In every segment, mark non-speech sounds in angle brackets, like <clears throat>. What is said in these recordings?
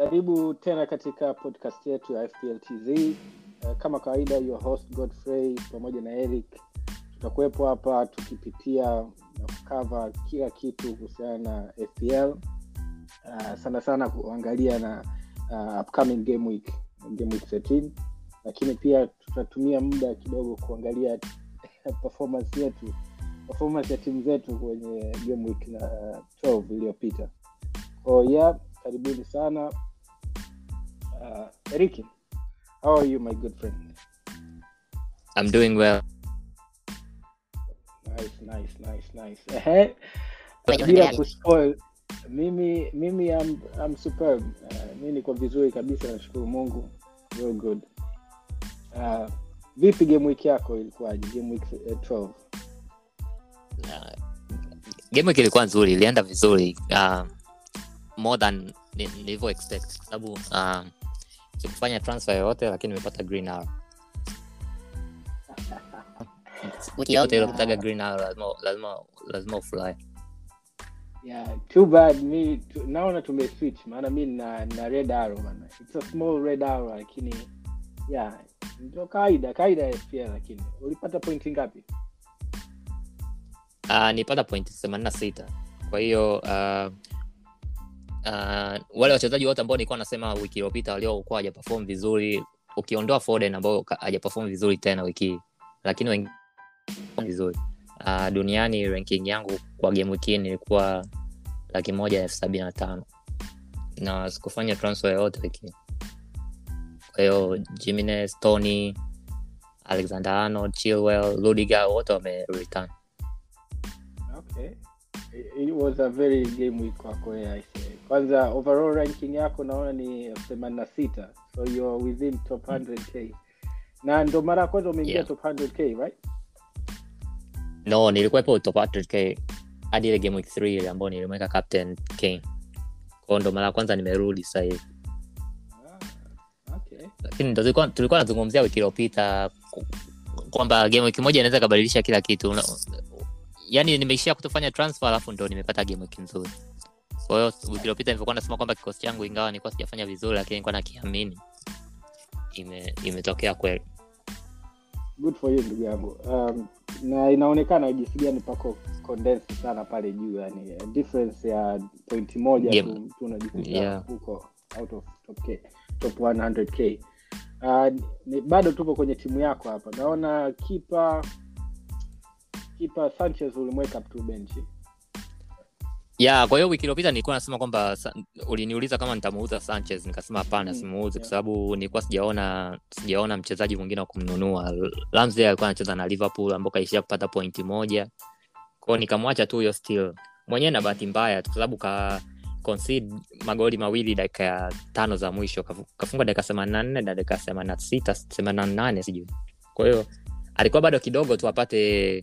karibu tena katika podcast yetu ya fpltz uh, kama kawaida your host godfrey pamoja na eric. Tutakuwepo hapa tukipitia na kukava kila kitu kuhusiana na fpl uh, sana sana kuangalia na uh, upcoming game week game week 13 lakini pia tutatumia muda kidogo kuangalia <laughs> performance yetu performance ya timu zetu kwenye game week na uh, 12 iliyopita. Oh, yeah karibuni sana uh, eriki how are you my good friend? I'm doing well. nice nice nice nice. Ehe. bila kuspoil mimi mimi I'm, I'm superb. Uh, mi niko vizuri kabisa nashukuru mungu. Real good. Uh, vipi game week yako ilikuwaje? Game week uh, 12 Uh, game week ilikuwa nzuri, ilienda vizuri uh, more than nilivyo expect. Kwa sababu uh, sikufanya transfer yoyote lakini nimepata green arrow. <laughs> Wiki yote iliyopitaga green arrow lazima lazima lazima ufurahi. yeah too bad mi tu, naona tumeswitch maana mi na, na red arrow bana it's a small red arrow lakini yeah ndio kawaida kawaida ya FPL lakini ulipata pointi ngapi Uh, nipata pointi themanini na sita kwa hiyo uh, uh, wale wachezaji wote ambao nilikuwa nasema wiki iliyopita waliokuwa hajaperform vizuri ukiondoa Foden ambao hajaperform vizuri tena wiki hii lakini vizuri. Uh, duniani ranking yangu kwa game wiki nilikuwa laki moja elfu sabini na tano. Na sikufanya transfer yoyote wiki hii. kwa Tony, Alexander Arnold, Chilwell, Rudiger wote wame return. Okay It- was a very game week kwako I say. kwanza overall ranking yako naona ni elfu themanini na sita so you're within top 100k na ndo mara ya kwanza umeingia Yeah. top 100k right? No nilikuwepo top 100k hadi ile game week 3 ile ambayo nilimweka captain Kane kwao ndo mara ya kwanza nimerudi sasa hivi. Ah, okay. Lakini ndo tulikuwa tulikuwa nazungumzia wiki iliyopita kwamba game wiki moja inaweza ikabadilisha kila kitu. Una- yaani nimeishia kutofanya transfer alafu ndo nimepata game wiki nzuri. Kwa hiyo wiki iliyopita nilivyokuwa nasema kwamba kikosi changu ingawa nilikuwa sijafanya vizuri lakini nilikuwa nakiamini ime imetokea kweli. Good for you ndugu yangu. Um, na inaonekana jinsi gani pako condense sana pale juu yani difference ya pointi moja yeah. tu, unajikuta Yeah. huko out of top, K, top 100k uh, ni, bado tupo kwenye timu yako hapa. Naona kipa kipa sanchez ulimweka tu benchi. Ya kwa hiyo wiki iliyopita nilikuwa nasema kwamba uliniuliza kama nitamuuza sanchez nikasema hapana Mm, simuuzi kwa sababu nilikuwa sijaona sijaona mchezaji mwingine wa kumnunua. Ramsey alikuwa anacheza na liverpool ambao kaishia kupata pointi moja. Kwao nikamwacha tu huyo still. Mwenyewe na bahati mbaya kwa sababu ka concede magoli mawili dakika ya tano za mwisho kafu- kafunga dakika themanini na nne na dakika themanini na sita themanini na nane sijui. Kwa hiyo alikuwa bado kidogo tu apate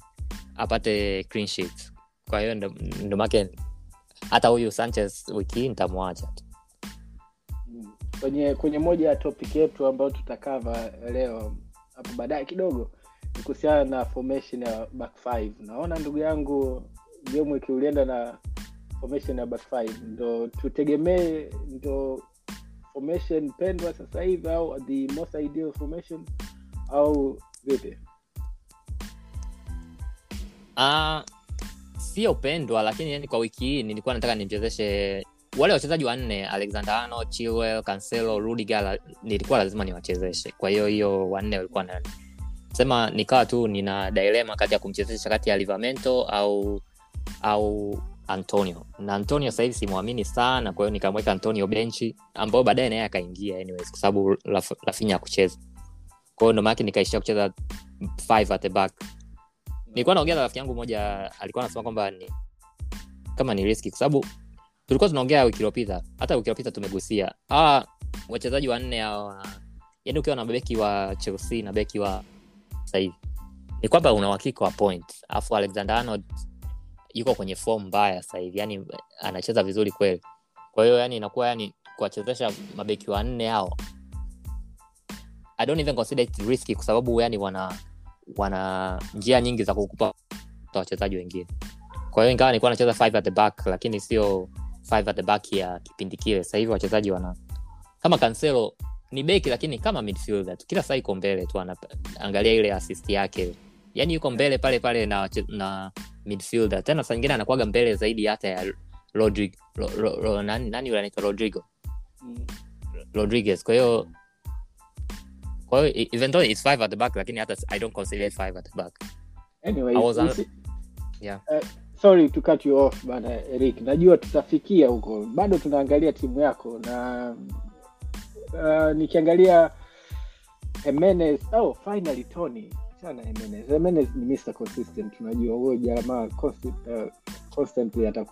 apate clean sheet kwa hiyo ndo, ndo hata huyu sanchez wiki hii nitamwacha kwenye kwenye moja ya topic yetu ambayo tutakava leo hapo baadaye kidogo ni kuhusiana na formation ya back five. Naona ndugu yangu game week ulienda na formation ya back five. Ndo tutegemee ndo formation pendwa sasa hivi au the most ideal formation au vipi Ah, sio pendwa lakini yani kwa wiki hii nilikuwa nataka nimchezeshe wale wachezaji wanne alexander ano chiwel cancelo rudiger nilikuwa lazima niwachezeshe. Kwa hiyo hiyo wanne walikuwa na sema nikawa tu nina dilema kati ya kumchezesha kati ya livamento au au antonio. Na antonio sahivi simwamini sana kwa hiyo nikamweka antonio benchi ambayo baadaye naye akaingia anyways kwa sababu rafinya kucheza kwa hiyo ndo nikaishia kucheza five at the back nilikuwa naongea na rafiki yangu moja alikuwa anasema kwamba ni kama ni riski kwa sababu tulikuwa tunaongea wiki iliyopita. Hata wiki iliyopita tumegusia. Ah wachezaji wanne hawa yani ukiwa na beki wa chelsea na beki wa sahivi ni kwamba una uhakika wa point alafu alexander arnold yuko kwenye form mbaya sahivi yani anacheza vizuri kweli. Kwa hiyo yani inakuwa yani kuwachezesha mabeki wanne hao i don't even consider it risky kwa sababu yani wana wana njia nyingi za kukupa wachezaji wengine. Kwa hiyo ingawa nilikuwa nacheza five at the back lakini sio five at the back ya kipindi kile. Sasa hivi wachezaji wana kama kanselo ni beki lakini kama midfielder tu kila saa iko mbele tu anaangalia ile assist yake. Yani yuko mbele pale pale na, na midfielder. Tena saa nyingine anakuaga mbele zaidi hata ya Rodrigo, ro, ro, ro, nani, nani yule anaitwa Rodrigo? Mm. Rodriguez. Kwa hiyo kwa hiyo e- even though it's five at the back lakini hata I don't consider it five at the back. Anyway, I was under... yeah. Uh, sorry to cut you off bana Eric, najua tutafikia huko, bado tunaangalia timu yako na uh, nikiangalia Jimenez, oh, finally Tony. Sana Jimenez. Jimenez ni Mr. Consistent, tunajua huyo jamaa constant, uh, constantly ata,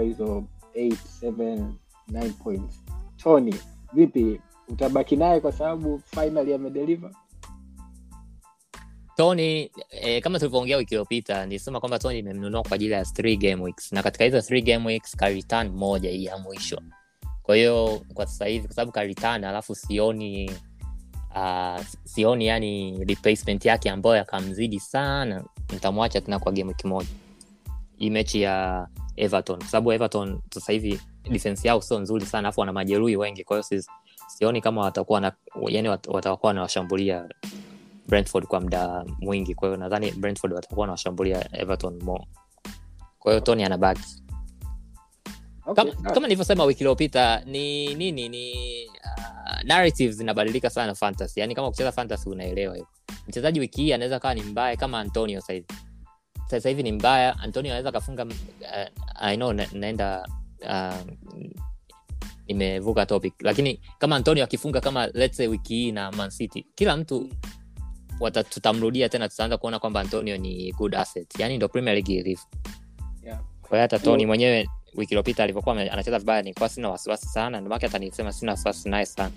hizo 8 7 9 points. Tony, vipi utabaki naye kwa sababu finally amedeliver? tony eh, kama tulivyoongea wiki iliyopita nilisema kwamba tony imemnunua kwa ajili ya game weeks. Na katika hizo game weeks karitan moja hii ya mwisho. Kwa kwa sasa kwa sababu karitan alafu sioni uh, sioni yani replacement yake ambayo yakamzidi sana nitamwacha tena kwa game week moja. Hii mechi ya everton. Kwa sababu everton sasa hivi yao sio nzuri sana alafu wana majeruhi wengi kwa sioni kama watakuwa na yani watakuwa wanawashambulia brentford kwa muda mwingi. Kwa hiyo nadhani brentford watakuwa wanawashambulia everton more. Kwa hiyo tony anabaki. Okay, kama, nilivyosema wiki iliyopita ni nini ni uh, narratives zinabadilika sana fantasy. Yani kama kucheza fantasy unaelewa hiyo mchezaji wiki hii anaweza kawa ni mbaya kama antonio sahivi sasa hivi ni mbaya antonio anaweza akafunga uh, i know na, naenda uh, nimevuka topic. Lakini kama antonio akifunga kama let's say wiki hii na mancity kila mtu wata, tutamrudia tena tutaanza kuona kwamba antonio ni good asset. Yani ndo premier league ilivyo. Yeah. kwa hiyo hata tony mwenyewe wiki iliopita alivyokuwa anacheza vibaya nilikuwa sina wasiwasi sana. Ndomake hata nilisema sina wasiwasi naye sana.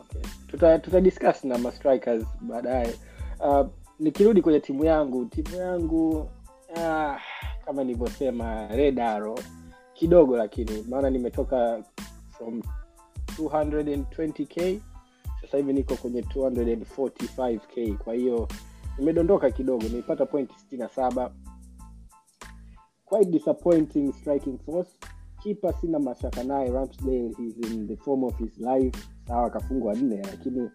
Okay. tuta, tuta discuss na mastrikers baadaye. Uh, nikirudi kwenye timu yangu timu yangu uh, kama nilivyosema redaro kidogo lakini maana nimetoka from 220k sasa hivi niko kwenye 245k kwa hiyo imedondoka kidogo nimepata point 67 quite disappointing striking force. Kipa sina mashaka naye ramsdale is in the form of his life. Sawa akafungwa nne lakini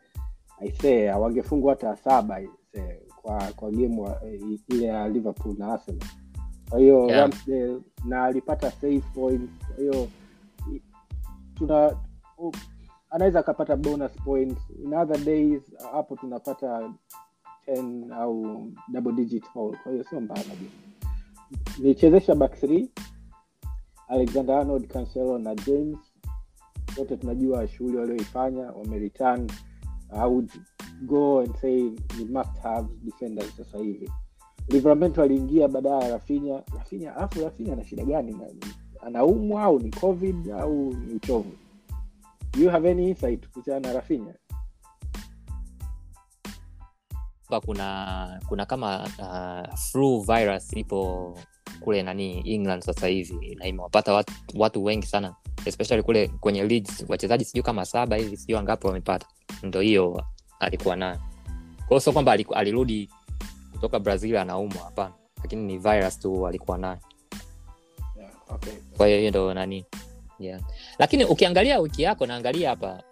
aisee wangefungwa hata saba aisee, kwa kwa game eh, ile ya liverpool na arsenal. Kwa hiyo Yeah. Ramsdale na alipata save point kwa hiyo tuna u- anaweza akapata bonus point in other days hapo tunapata 10 au double digit haul kwa hiyo sio mbaya nichezesha back 3 alexander arnold cancelo na james. Wote tunajua shughuli walioifanya wamereturn. I would go and say we must have defenders sasa hivi. Livramento aliingia baadaye ya rafinya rafinya alafu rafinya ana shida gani Na- anaumwa au ni covid au ni uchovu. You have any insight kuhusiana na rafinya kuna kuna kama uh, flu virus ipo kule nani england sasa hivi na imewapata watu, watu wengi sana especially kule kwenye leads wachezaji sijui kama saba hivi sijui angapo wamepata. Ndo hiyo alikuwa nayo. Kwao sio kwamba alirudi kutoka brazil anaumwa hapana. Lakini ni virus tu alikuwa nayo okay. kwa hiyo hiyo ndo nani? Yeah. lakini ukiangalia wiki yako naangalia hapa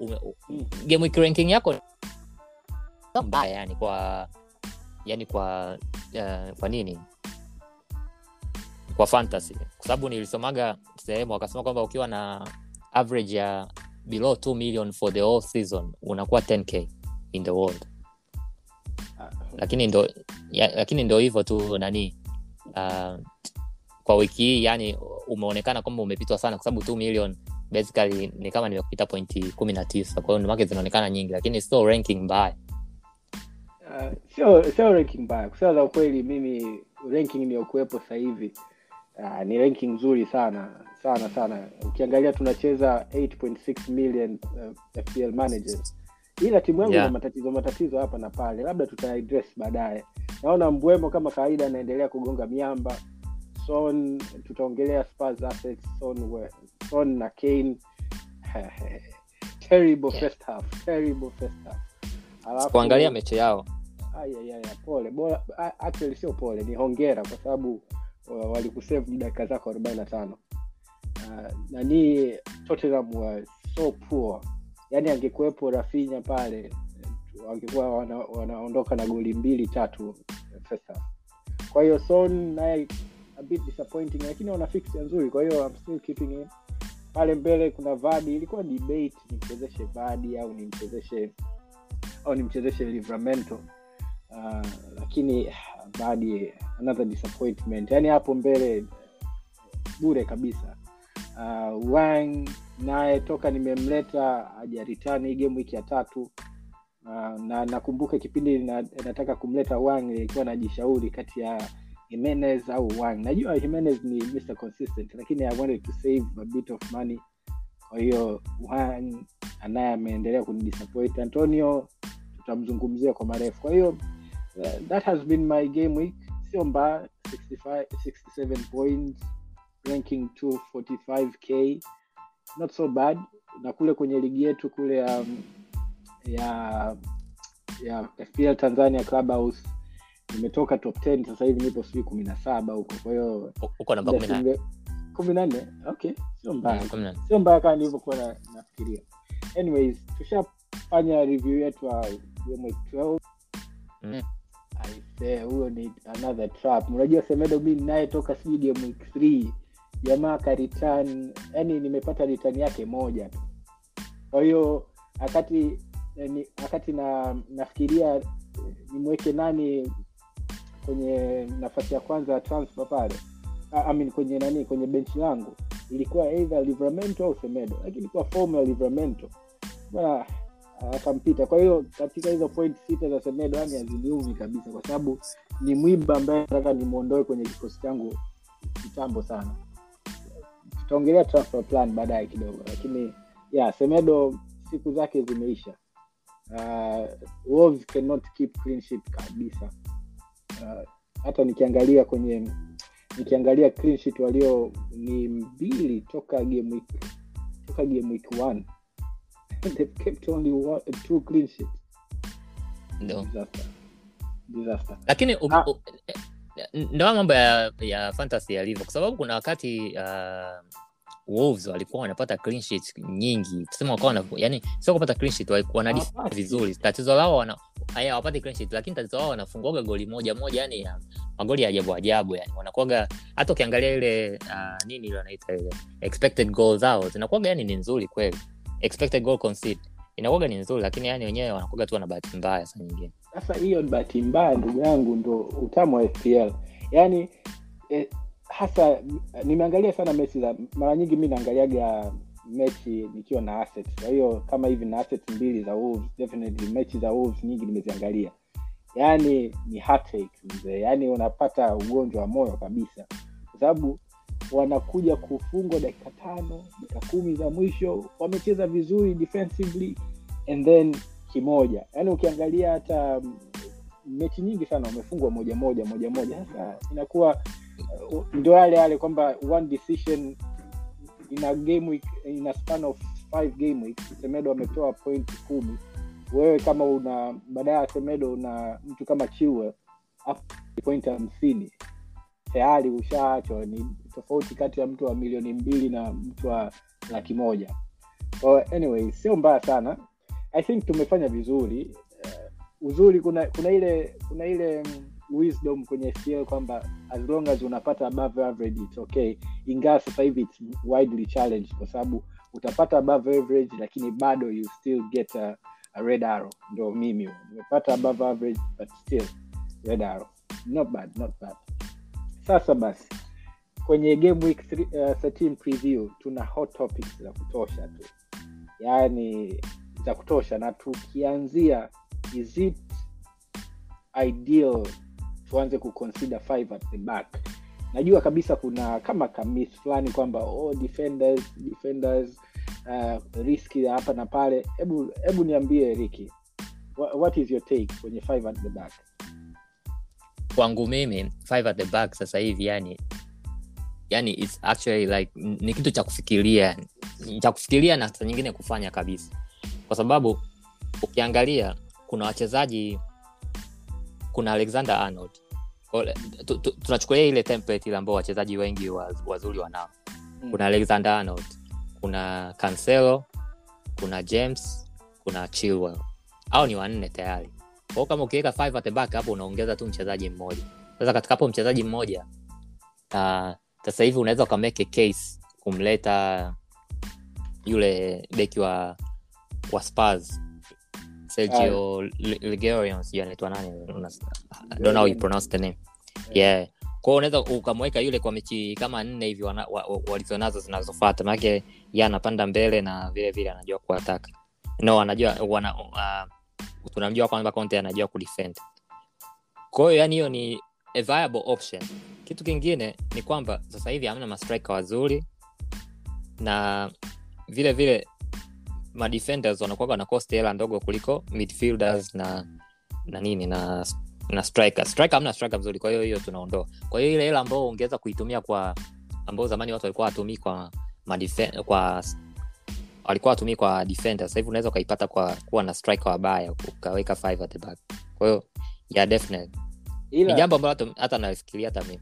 Mm. game week ranking yako mbaya yani kwa yani kwa uh, kwa nini? Kwa fantasy. Kwa sababu nilisomaga sehemu wakasema kwamba ukiwa na average ya below 2 million for the whole season unakuwa 10k in the world. Ah, lakini ndo ya, lakini ndo hivyo tu nani? Uh, kwa wiki hii yani umeonekana kwamba umepitwa sana kwa sababu 2 million basically ni kama nimekupita pointi kumi na tisa. Kwa hiyo ndomake zinaonekana nyingi lakini sio ranking mbaya. Uh, sio sio ranking mbaya. Kusema za ukweli mimi ranking iliyokuwepo sasa hivi uh, ni ranking nzuri sana sana sana. Ukiangalia tunacheza 8.6 million uh, fpl managers. Ila timu yangu Yeah. na matatizo matatizo hapa na pale. Labda tutaaddress baadaye. Naona mbwemo kama kawaida anaendelea kugonga miamba son tutaongelea Spurs assets son, son na kane. <laughs> Terrible Yeah. first half terrible first half. Alafu- kuangalia mechi yao. Ayayaya, pole. Bora actually sio pole ni hongera kwa sababu uh, walikusave dakika zako arobaini na tano. Uh, nani tottenham were so poor. Yani angekuwepo rafinya pale wangekuwa wana, wanaondoka na goli mbili tatu first half. kwa hiyo son naye a bit disappointing lakini wana fixture nzuri. Kwa hiyo I'm still keeping him pale mbele kuna vadi ilikuwa debate nimchezeshe vadi au nimchezeshe au nimchezeshe livramento. Uh, lakini vadi another disappointment. Yani hapo mbele bure kabisa. Uh, wang naye toka nimemleta ajaritani game wiki ya tatu. Uh, na nakumbuka kipindi na, nataka kumleta wang ilikuwa najishauri kati ya Jimenez au wang. Najua Jimenez ni Mr. consistent lakini i wanted to save a bit of money. Kwa hiyo wang anaye ameendelea kunidisappoint antonio tutamzungumzia kwa marefu. Kwa hiyo uh, that has been my game week. Sio mbaya 65 67 points ranking 245k not so bad. Na kule kwenye ligi yetu kule um, ya ya fpl tanzania clubhouse nimetoka top 10 sasa hivi nipo sijui kumi na saba huko kwa hiyo huko namba kumi na nne okay sio mbaya. Mm, sio mbaya kama nilivyokuwa na- nafikiria. Anyways tushafanya review yetu ya game 12 Mm. aisee huyo ni another trap. Unajua semedo mi naye toka sijui game week 3 jamaa karitan yani nimepata return yake moja tu. Kwa hiyo wakati eh, wakati na nafikiria nimweke nani kwenye nafasi ya kwanza ya transfer pale. I mean, kwenye nani kwenye benchi langu. Ilikuwa either livramento au semedo lakini kwa fomu ya livramento. Akampita. Kwa hiyo katika hizo point sita za semedo yani haziniumi kabisa kwa sababu ni mwiba ambaye nataka nimwondoe kwenye kikosi changu kitambo sana. Tutaongelea transfer plan baadaye kidogo lakini yeah semedo siku zake zimeisha. Uh, Wolves cannot keep clean kabisa uh, hata nikiangalia kwenye nikiangalia clean sheet walio ni mbili toka game week toka game week one <laughs> they've kept only one, two clean sheet no. disaster disaster lakini um, Ah. u- eh, mambo ya, ya fantasy yalivyo kwa sababu kuna wakati uh, wolves walikuwa wanapata clean sheet nyingi. Tuseme wakawa na yani sio kupata clean sheet walikuwa na defend vizuri. Tatizo lao wana haya wapate clean sheet lakini tatizo lao wanafungoga goli moja moja yani ya, magoli ya ajabu ajabu yani wanakuwaga hata ukiangalia ile uh, nini ile wanaita ile expected goal zao zinakuwaga yani ni nzuri kweli. Expected goal concede. Inakuwaga ni nzuri lakini yani wenyewe wanakuwaga tu na bahati mbaya saa nyingine. Sasa hiyo bahati mbaya ndugu yangu ndo utamu wa fpl yani eh, hasa nimeangalia sana mechi za mara nyingi mi naangaliaga mechi nikiwa na assets. Kwa hiyo kama hivi na assets mbili za Wolves, definitely mechi za Wolves nyingi nimeziangalia. Yaani ni mzee. Yaani unapata ugonjwa wa moyo kabisa. Kwa sababu wanakuja kufungwa dakika tano dakika kumi za mwisho wamecheza vizuri defensively and then kimoja. Yaani ukiangalia hata mm, mechi nyingi sana wamefungwa moja moja moja moja. Sasa inakuwa ndio yale yale kwamba one decision ina game week ina span of five game week semedo ametoa point kumi. Wewe kama una baadaye ya semedo una mtu kama chiwe point hamsini. Tayari ushaachwa ni tofauti kati ya mtu wa milioni mbili na mtu wa laki moja. So anyway sio mbaya sana. I think tumefanya vizuri. Uh, uzuri kuna kuna ile kuna ile mm, wisdom kwenye FPL kwamba as long as unapata above average it's okay. Ingawa sasa hivi it's widely challenged kwa sababu utapata above average lakini bado you still get a, a red arrow. Ndo mimi umepata above average but still red arrow. Not bad not bad. Sasa basi kwenye game week three, uh, 13 preview tuna hot topics za kutosha tu. Yaani za kutosha na tukianzia is it ideal tuanze kuconsider five at the back. Najua kabisa kuna kama kamis fulani kwamba oh, defenders defenders uh, riski hapa na pale. Hebu hebu niambie riki what is your take kwenye at the back? Kwangu mimi five at the back sasa hivi yani yani it's actually like ni kitu cha kufikiria cha kufikiria na saa nyingine kufanya kabisa. Kwa sababu ukiangalia kuna wachezaji kuna alexander arnold. Tunachukulia ile template ile ambao wachezaji wengi waz- wazuri wanao. Mm. kuna alexander arnold kuna cancelo kuna james kuna chilwell. Au ni wanne tayari. Kwao kama ukiweka five at the back hapo unaongeza tu mchezaji mmoja. Sasa katika hapo mchezaji mmoja uh, sasa hivi unaweza ukameke case kumleta yule beki wa wa spars sergio ligerion sijui anaitwa nani I don't know how you pronounce the name yeah. Kwao unaweza ukamweka yule kwa mechi kama nne hivi wana- wa- wa- walizonazo zinazofata manake ye anapanda mbele na vile vile anajua kuataka no anajua wana, uh, tunamjua kwamba conte anajua kudefend kwa hiyo yani hiyo ni a viable option. Kitu kingine ni kwamba sasa hivi hamna mastrika wazuri na vile vile madefenders wanakuwaga na cost hela ndogo kuliko midfielders na na nini na na striker striker hamna striker mzuri kwa hiyo hiyo tunaondoa. Kwa hiyo ile hela ambao ungeweza kuitumia kwa ambao zamani watu walikuwa watumii kwa madife, kwa walikuwa watumii kwa defender sasa hivi unaweza ukaipata kwa kuwa na striker wabaya ukaweka five at the back. Kwa hiyo yeah definitely. Ni jambo ambalo hata- nafikiria hata mimi.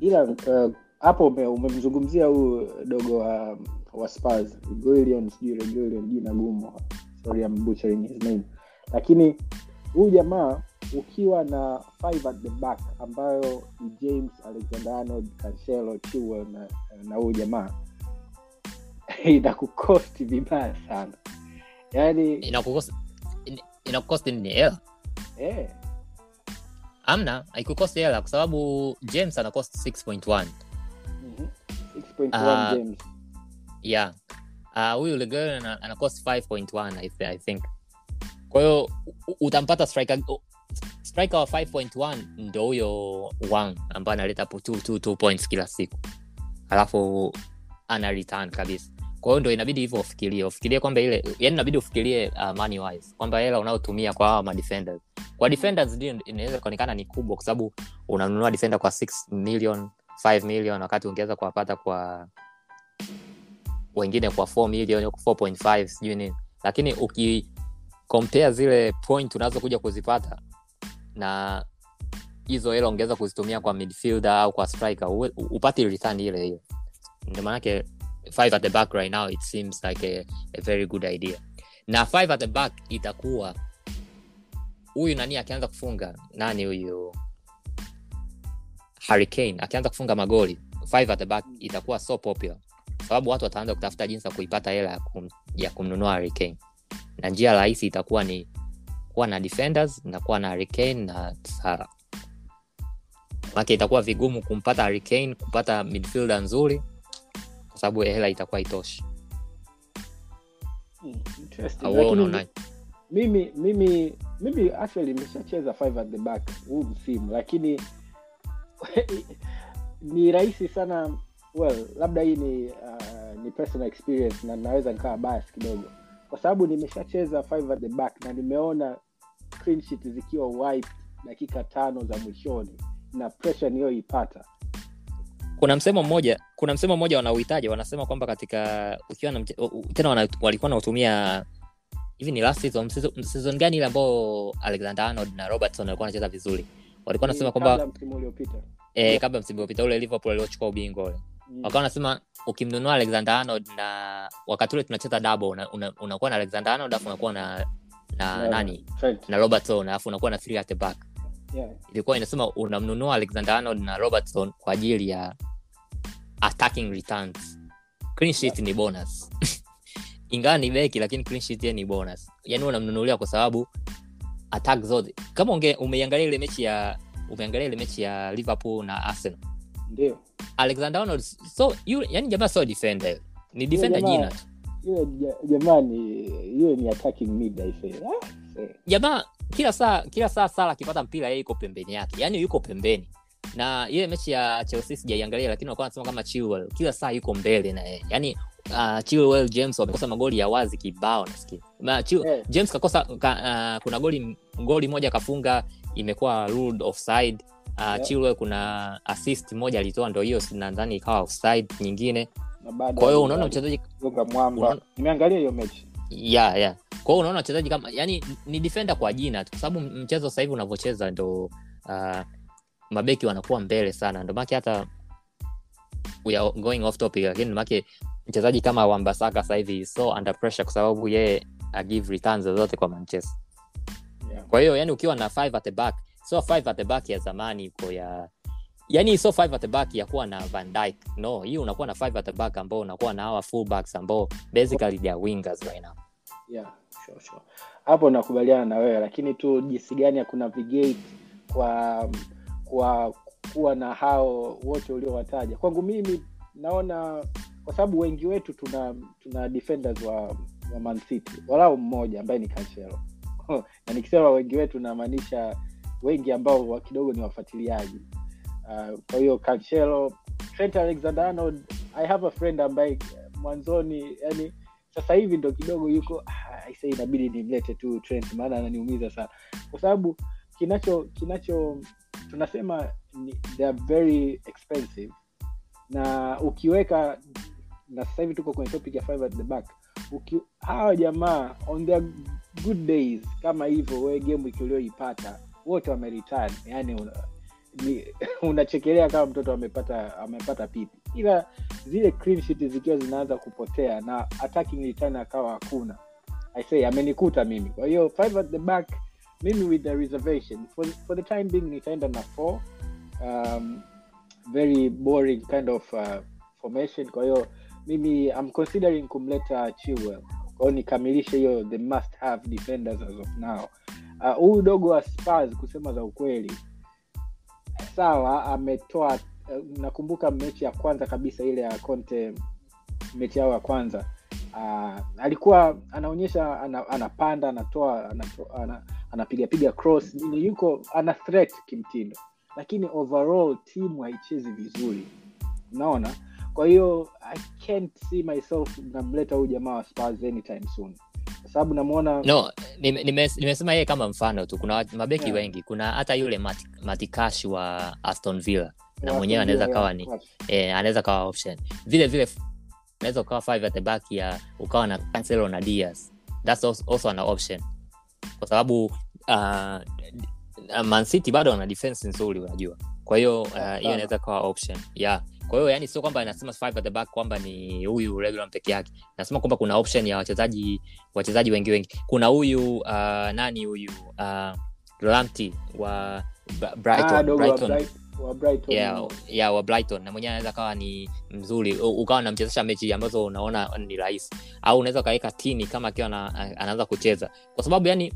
Ila uh, hapo uh, umemzungumzia huyu dogo wa wa Spurs. Reguilon, sijui Reguilon, jina gumu. Sorry I'm butchering his name. Lakini huyu jamaa ukiwa na five at the back ambayo ni james alexander arnold cancelo chilwell na na huyu jamaa <laughs> inakukosti vibaya sana. Yani inakukost inakukosti nini hela? Eh, amna haikukosti hela kwa sababu james anakosti 6.1 mhm. 6.1 uh, james yeah. Ah, huyu uh, legel anakost 5.1 I, th- i think. Kwa hiyo utampata striker striker wa 5.1 ndo huyo wang ambaye analeta hapo two, two, two points kila siku. Alafu ana return kabisa. Kwa hiyo ndo inabidi hivyo ufikirie ufikirie kwamba ile yani inabidi ufikirie uh, money wise kwamba hela unayotumia kwa hawa madefenders. Kwa defenders ndio inaweza kuonekana ni kubwa kwa sababu unanunua defender kwa 6 million 5 million wakati ungeweza kuwapata kwa wengine kwa 4 million 4.5 sijui nini. Lakini ukikompea zile point unazokuja kuzipata na hizo hela ungeweza kuzitumia kwa midfielder au kwa striker upate return ile hiyo. Ndio maanake five at the back right now it seems like a, a very good idea. Na five at the back itakuwa huyu nani akianza kufunga? Nani huyu? Hurricane akianza kufunga magoli five at the back itakuwa so popular sababu watu wataanza kutafuta jinsi ya kuipata hela ya, kum, ya kumnunua hurricane. Na njia rahisi itakuwa ni kuwa na defenders na kuwa na hurricane na sara. Make itakuwa vigumu kumpata hurricane kupata midfielder nzuri kwa sababu hela itakuwa itoshi Hmm, mimi mimi mimi actually nimeshacheza five at the back huu msimu lakini <laughs> ni rahisi sana well labda hii ni uh, ni personal experience na naweza nikawa bias kidogo. Kwa sababu nimeshacheza five at the back na nimeona clean sheet zikiwa wipe dakika tano za mwishoni na pressure niyoipata kuna msemo mmoja kuna msemo mmoja wanauhitaji wanasema kwamba katika ukiwa na tena wana, walikuwa nautumia hivi ni last season season, season gani ile ambao alexander arnold na robertson walikuwa wanacheza vizuri? Walikuwa wanasema kwamba eh, kabla msimu uliopita ule liverpool aliochukua ubingwa ule. Wakawa wanasema ukimnunua alexander arnold na wakati ule tunacheza double una, una, unakuwa na alexander arnold alafu unakuwa na na yeah, nani? Trent. na robertson alafu unakuwa na three at the back. Yeah. ilikuwa inasema unamnunua alexander arnold na robertson kwa ajili ya attacking returns. Clean sheet ni bonus. <laughs> Ingawa ni beki lakini clean sheet ni bonus. Yani unamnunulia kwa sababu attack zote. Kama unge umeiangalia ile mechi ya umeangalia ile mechi ya liverpool na arsenal ndio. Alexander arnold so yule yani jamaa sio defender. Ni defender jina tu. yule ja- jamani yule ni attacking mid I say. Ah, jamaa kila saa kila saa sala akipata mpira yeye yuko pembeni yake. Yani yuko pembeni. Na ile mechi ya chelsea sijaiangalia lakini walikuwa wanasema kama chilwell kila saa yuko mbele na yeye. Yani uh, chilwell james wamekosa magoli ya wazi kibao nasikia Ma, Chil, Eh. james kakosa ka, uh, kuna goli goli moja kafunga imekuwa ruled offside uh, Yeah. chilwell kuna assist moja alitoa ndo hiyo nadhani ikawa offside nyingine kwa hiyo unaona mchezaji nimeangalia hiyo mechi yeah, yeah. kwa hiyo unaona wachezaji kama yani ni defenda kwa jina tu kwa sababu mchezo sasa hivi unavyocheza ndo uh, mabeki wanakuwa mbele sana ndo make hata we are going off topic lakini make mchezaji kama wambasaka sasa hivi so under pressure kwa sababu yeye agive returns zozote kwa manchester Yeah. kwa hiyo yani ukiwa na five at the back so five at the back ya zamani iko ya yani so five at the back ya kuwa na van Dijk. no hii unakuwa na five at the back ambao unakuwa na hawa fullbacks ambao basically they are wingers right now yeah, sure, sure. hapo nakubaliana na wewe lakini tu jinsi gani ya kuna vigate kwa kwa kuwa na hao wote uliowataja kwangu mimi naona kwa sababu wengi wetu tuna tuna defenders wa, wa Man City walau mmoja ambaye ni Cancelo <laughs> na nikisema wengi wetu namaanisha wengi ambao kidogo ni wafuatiliaji. Uh, kwa hiyo Cancelo Trent Alexander-Arnold I have a friend ambaye mwanzoni yani sasa hivi ndo kidogo yuko ah, inabidi nimlete tu Trent maana ananiumiza sana. Kwa sababu kinacho kinacho tunasema ni, they are very expensive. Na ukiweka na sasa hivi tuko kwenye topic ya five at the back uki, hawa jamaa on their good days kama hivyo wewe game wiki ulioipata wote wamereturn yani una, ni, <laughs> unachekelea kama mtoto amepata amepata pipi. Ila zile clean zikiwa zinaanza kupotea na attacking return akawa hakuna i amenikuta mimi. Kwa hiyo five at the back mimi with the reservation. For, for the time being nitaenda na four um, very boring kind of uh, formation. Kwa hiyo mimi I'm considering kumleta Chilwell. Kwa nikamilishe hiyo the must have defenders as of now huu uh, dogo wa Spurs kusema za ukweli. Sawa ametoa uh, nakumbuka mechi ya kwanza kabisa ile ya Conte mechi yao ya kwanza. Uh, alikuwa anaonyesha ana, anapanda anatoa anapigapiga ana, ana cross nini yuko ana threat kimtindo. Lakini overall timu haichezi vizuri. Unaona? Kwa hiyo i can't see myself namleta huyu jamaa wa Spurs anytime soon sababu namwona no nimesema nime, nimesema yeye kama mfano tu. Kuna mabeki Yeah. wengi. Kuna hata yule Mat- matikash wa aston villa. Na mwenyewe anaweza kawa ni eh, anaweza kawa option. Vile vile unaweza ukawa five at the back ya ukawa na cancelo na dias thats also, also an option. Kwa sababu uh, mancity bado wana defense nzuri unajua. Kwa hiyo uh, hiyo inaweza kawa option. Yeah kwa hiyo yani sio kwamba nasema five at the back kwamba ni huyu regular peke yake. Nasema kwamba kuna option ya wachezaji wachezaji wengi wengi. Kuna huyu uh, nani huyu? Uh, wa Brighton, Ah, wa Brighton. Wa Brighton. yeah, yeah, wa brighton. Na mwenyewe anaweza kawa ni mzuri. Ukawa namchezesha mechi ambazo unaona ni rahisi. Au unaweza ukaweka tini kama akiwa na, anaanza kucheza. Kwa sababu yani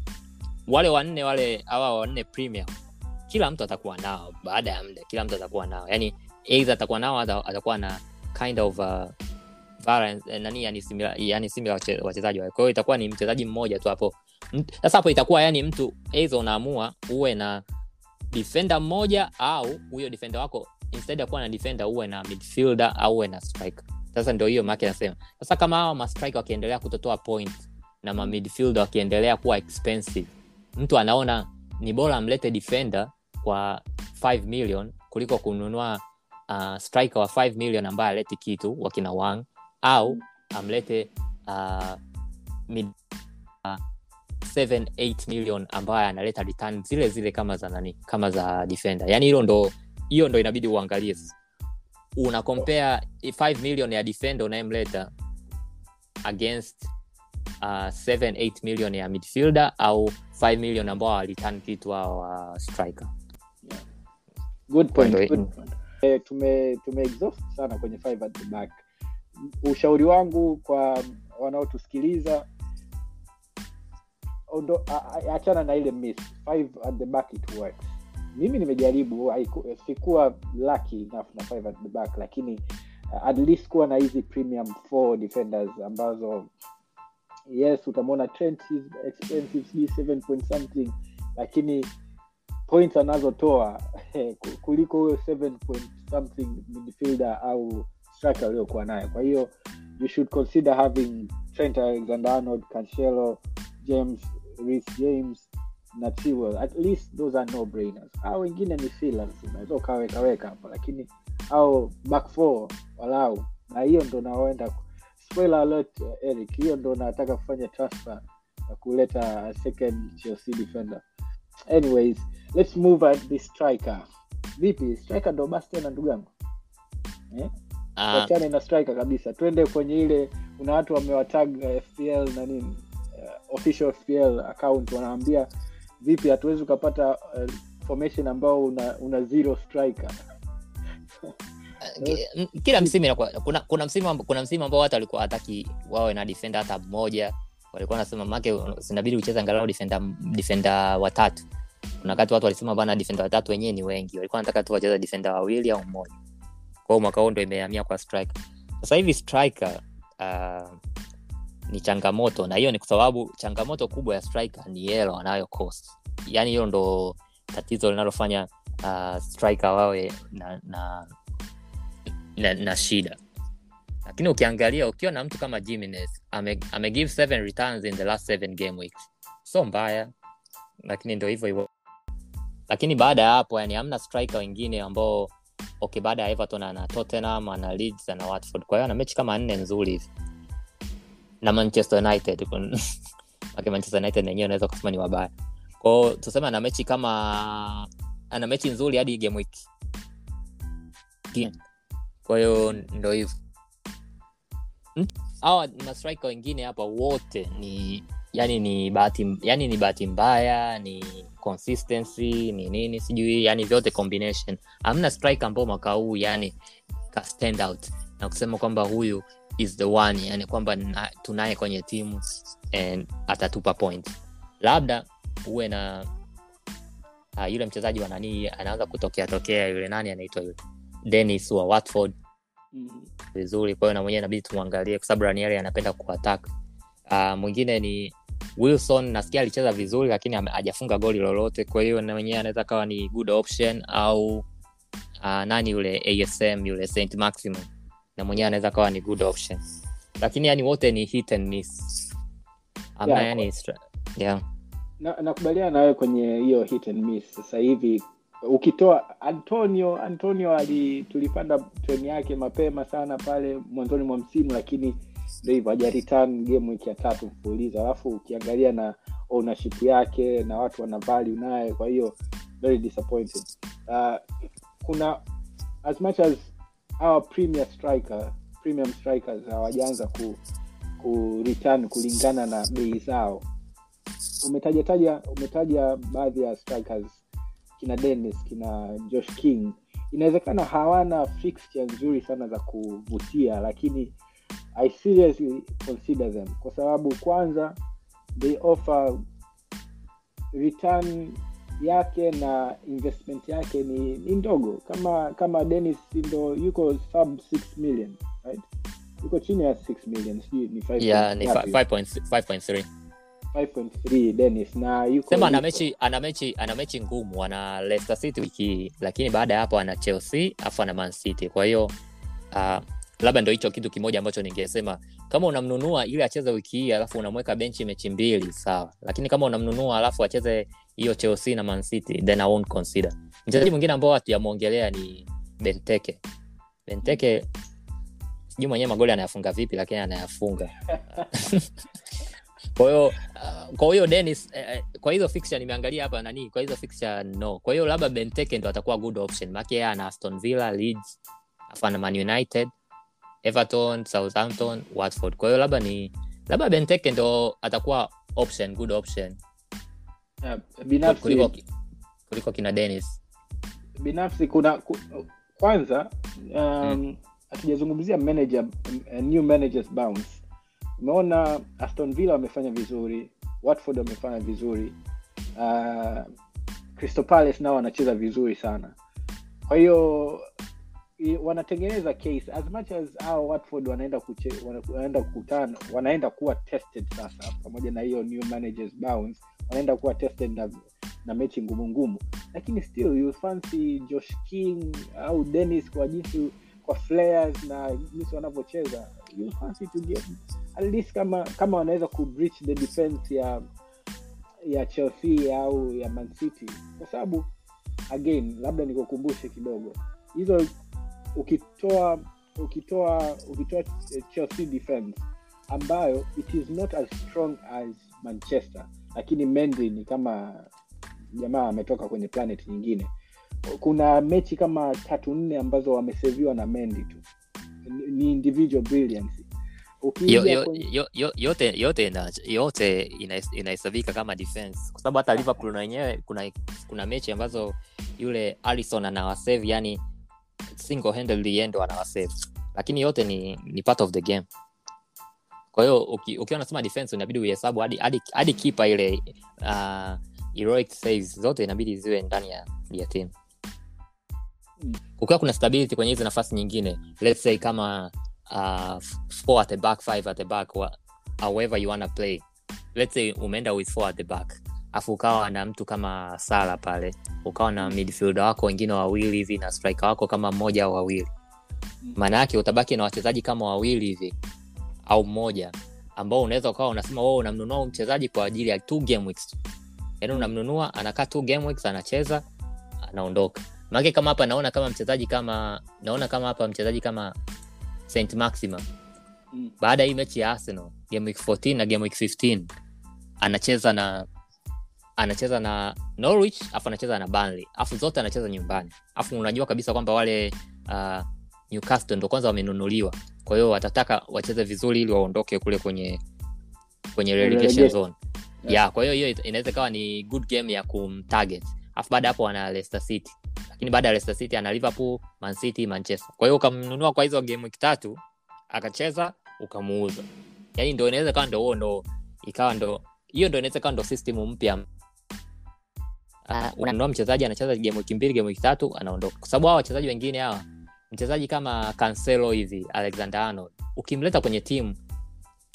wale wanne wale awa wanne premium kila mtu atakuwa nao baada ya muda. Kila mtu atakuwa nao. Yani either atakuwa nao atakuwa na kind of uh, variance, eh, nani yani similar, yani similar wachezaji wale kwa hiyo itakuwa ni mchezaji mmoja tu hapo. Sasa hapo itakuwa yani mtu either unaamua uwe na defender mmoja au huyo defender wako instead ya kuwa na defender uwe na midfielder au uwe na striker. Sasa ndio hiyo make anasema. sasa kama hawa mastrike wakiendelea kutotoa point na ma midfielder wakiendelea kuwa expensive mtu anaona ni bora amlete defender kwa 5 million kuliko kununua uh, striker wa 5 million ambaye aleti kitu wakina wang au amlete uh, mid, uh, 7 8 million ambaye analeta return zile zile kama za nani kama za defender yani hilo ndo hiyo ndo inabidi uangalie sasa. una compare 5 million ya defender unayemleta against uh, 7 8 million ya midfielder au 5 million ambao walitan kitu hao wa striker good point, good point. Eh, tume tumeexhaust sana kwenye five at the back. Ushauri wangu kwa wanaotusikiliza ondo- achana na ile miss. Five at the back it works. Mimi nimejaribu sikuwa lucky enough na five at the back lakini uh, at least kuwa na hizi premium four defenders ambazo yes utamwona trent expensive sijui point something lakini points anazotoa kuliko huyo seven point something midfielder au striker aliyokuwa nayo. Kwa hiyo you should consider having trent alexander arnold cancelo james Reece james na Chilwell. at least those are no brainers au wengine ni fillers unaweza ukawekaweka hapo lakini au back four walau. Na hiyo ndo naoenda alert eh, eric hiyo ndo nataka kufanya transfer na kuleta second chelsea defender. Anyways let's move at the striker. Vipi striker ndo basi tena ndugu yangu? Eh? Ah, wachane na striker kabisa. Twende kwenye ile kuna watu wamewatag uh, fpl na nini uh, official fpl account. Wanaambia vipi hatuwezi ukapata uh, formation ambao una, una zero striker. <laughs> Kila msimu kuna kuna msimu kuna msimu ambao watu walikuwa hataki wawe na defender hata mmoja. Walikuwa wanasema make sinabidi ucheze angalau defender defender watatu kuna wakati watu walisema bana defenda watatu wenyewe ni wengi. Walikuwa wanataka tu wacheza defenda wawili au mmoja. Kwao mwaka huu ndo imehamia kwa striker. Sasa hivi striker uh, ni changamoto na hiyo ni kwa sababu changamoto kubwa ya striker ni yelo anayo cost. Yaani hiyo ndo tatizo linalofanya uh, striker wawe na, na na, na shida. Lakini ukiangalia ukiwa na mtu kama Jimenez ame, ame give seven returns in the last seven game weeks. So mbaya lakini ndio hivyo hivyo. Lakini baada ya hapo yani hamna striker wengine ambao okay baada ya everton ana tottenham ana leeds ana watford. Kwa hiyo ana mechi kama nne nzuri hivi. Na manchester united. Okay, <laughs> manchester united wenyewe unaweza kusema ni wabaya. Kwao tuseme ana mechi kama ana mechi nzuri hadi game week. Kwa hiyo ndo hivyo. Mm, hawa mastrika wengine hapa wote ni yani ni bahati yani ni bahati mbaya ni consistency ni nini sijui yani vyote combination. Hamna strike ambao mwaka huu yani ka stand out. Na kusema kwamba huyu is the one yani kwamba tunaye kwenye timu and atatupa point. Labda uwe na uh, yule mchezaji wa nanii anaanza kutokea tokea yule nani anaitwa yule? Denis wa watford. Vizuri kwa hiyo na mwenyewe inabidi tumwangalie kwa sababu ranieri anapenda kuatak uh, mwingine ni wilson nasikia alicheza vizuri lakini hajafunga goli lolote. Kwa hiyo na mwenyewe anaweza kawa ni good option au uh, nani yule asm yule st maximum. Na mwenyewe anaweza kawa ni good option. Lakini yani wote ni hit and miss. Amna Yeah, yani yeah. na nakubaliana nawe kwenye hiyo hit and miss. Sasa hivi ukitoa antonio antonio ali tulipanda treni yake mapema sana pale mwanzoni mwa msimu lakini ndo hivyo haja game wiki ya tatu mfululizo. Alafu ukiangalia na ownership yake na watu wana value naye kwa hiyo very disappointed uh, kuna as much as our premier striker premium strikers hawajaanza ku, ku return kulingana na bei zao. Umetajataja umetaja baadhi ya strikers kina dennis kina josh king. Inawezekana hawana fixture nzuri sana za kuvutia lakini i seriously consider them. Kwa sababu kwanza they offer return yake na investment yake ni, ni ndogo. Kama kama dennis ndo yuko sub 6 million right? Yuko chini ya 6 million sijui ni 5 Yeah? 5.3 5.3 dennis na yuko sema ana mechi ana mechi ana mechi ngumu ana leicester city wiki hii lakini baada ya hapo ana chelsea afu ana man city. Kwa hiyo uh, labda ndo hicho kitu kimoja ambacho ningesema. Kama unamnunua ili acheze wiki hii alafu unamweka benchi mechi mbili sawa. Lakini kama unamnunua alafu acheze hiyo chelsea na man city then i won't consider. Mchezaji mwingine ambao hatujamwongelea ni benteke. Benteke sijui mwenyewe magoli anayafunga vipi lakini anayafunga <laughs> kwa hiyo uh, kwa hiyo Dennis eh, eh, kwa hizo fixture nimeangalia hapa nani kwa hizo fixture no. Kwa hiyo labda Benteke ndo atakuwa good option. Maana yeye ana Aston Villa Leeds afu ana Man United Everton Southampton Watford. Kwa hiyo labda ni labda Benteke ndo atakuwa option good option. Yeah, binafsi kuliko kuliko kina Dennis. Binafsi kuna ku, kwanza um, hatujazungumzia manager uh, new managers bounce umeona aston villa wamefanya vizuri watford wamefanya vizuri uh, crystal palace nao wanacheza vizuri sana. Kwa hiyo wanatengeneza case. As much as hao watford wanaenda kuche, wanaenda kukutana wanaenda kuwa tested sasa pamoja na hiyo new managers bounce wanaenda kuwa tested na, na mechi ngumu ngumu. Lakini still you fancy josh king au dennis kwa jinsi kwa flares na jinsi wanavyocheza. You fancy to get at least kama kama wanaweza ku the defense ya ya chelsea au ya man city. Kwa sababu again labda nikukumbushe kidogo. Hizo ukitoa ukitoa ukitoa eh, chelsea defense ambayo it is not as strong as manchester lakini Mendy ni kama jamaa ametoka kwenye planet nyingine. Kuna mechi kama tatu nne ambazo wameseviwa na mendi tu. Ni individual brilliance yote yote yote inahesabika kama defense. Kwa sababu hata liverpool na wenyewe kuna kuna mechi ambazo yule alison anawasave yani single handedly anawasave lakini yote ni, ni part of the game. Kwa hiyo uki- ukiwa unasema defense inabidi uhesabu hadi hadi hadi kipa ile uh, heroic saves zote inabidi ziwe ndani ya, ya timu kukiwa kuna stability kwenye hizi nafasi nyingine let's say kama uh, four at the back five at the back however you wanna play. Let's say umeenda with four at the back. Afu ukawa na mtu kama sala pale. Ukawa na midfielder wako wengine wawili hivi na striker wako kama mmoja au wawili. Maana yake utabaki na wachezaji kama wawili hivi au mmoja ambao unaweza ukawa unasema wewe unamnunua mchezaji kwa ajili ya two game weeks. Yaani unamnunua anakaa two game weeks anacheza anaondoka. Maanake kama hapa naona kama mchezaji kama naona kama hapa mchezaji kama st maxima Mm. baada ya hii mechi ya arsenal game week 14 na game week 15 anacheza na anacheza na norwich afu anacheza na banley afu zote anacheza nyumbani afu unajua kabisa kwamba wale uh, newcastle ndo kwanza wamenunuliwa kwa hiyo watataka wacheze vizuri ili waondoke kule kwenye kwenye relegation zone Yeah. yeah. kwa hiyo hiyo inaweza ikawa ni good game ya kumtarget afu baada hapo ana leicester city. Lakini baada ya leicester city ana liverpool man city manchester. Kwa hiyo ukamnunua kwa hizo game week tatu akacheza ukamuuza. Yani ndo inaweza kawa ndo huo ndo ikawa ndo hiyo ndo inaweza kawa ndo system mpya. Uh, unanunua mchezaji anacheza game wiki mbili game wiki anaondoka. Kwa sababu hawa wachezaji wengine hawa mchezaji kama cancelo hivi alexander arnold ukimleta kwenye timu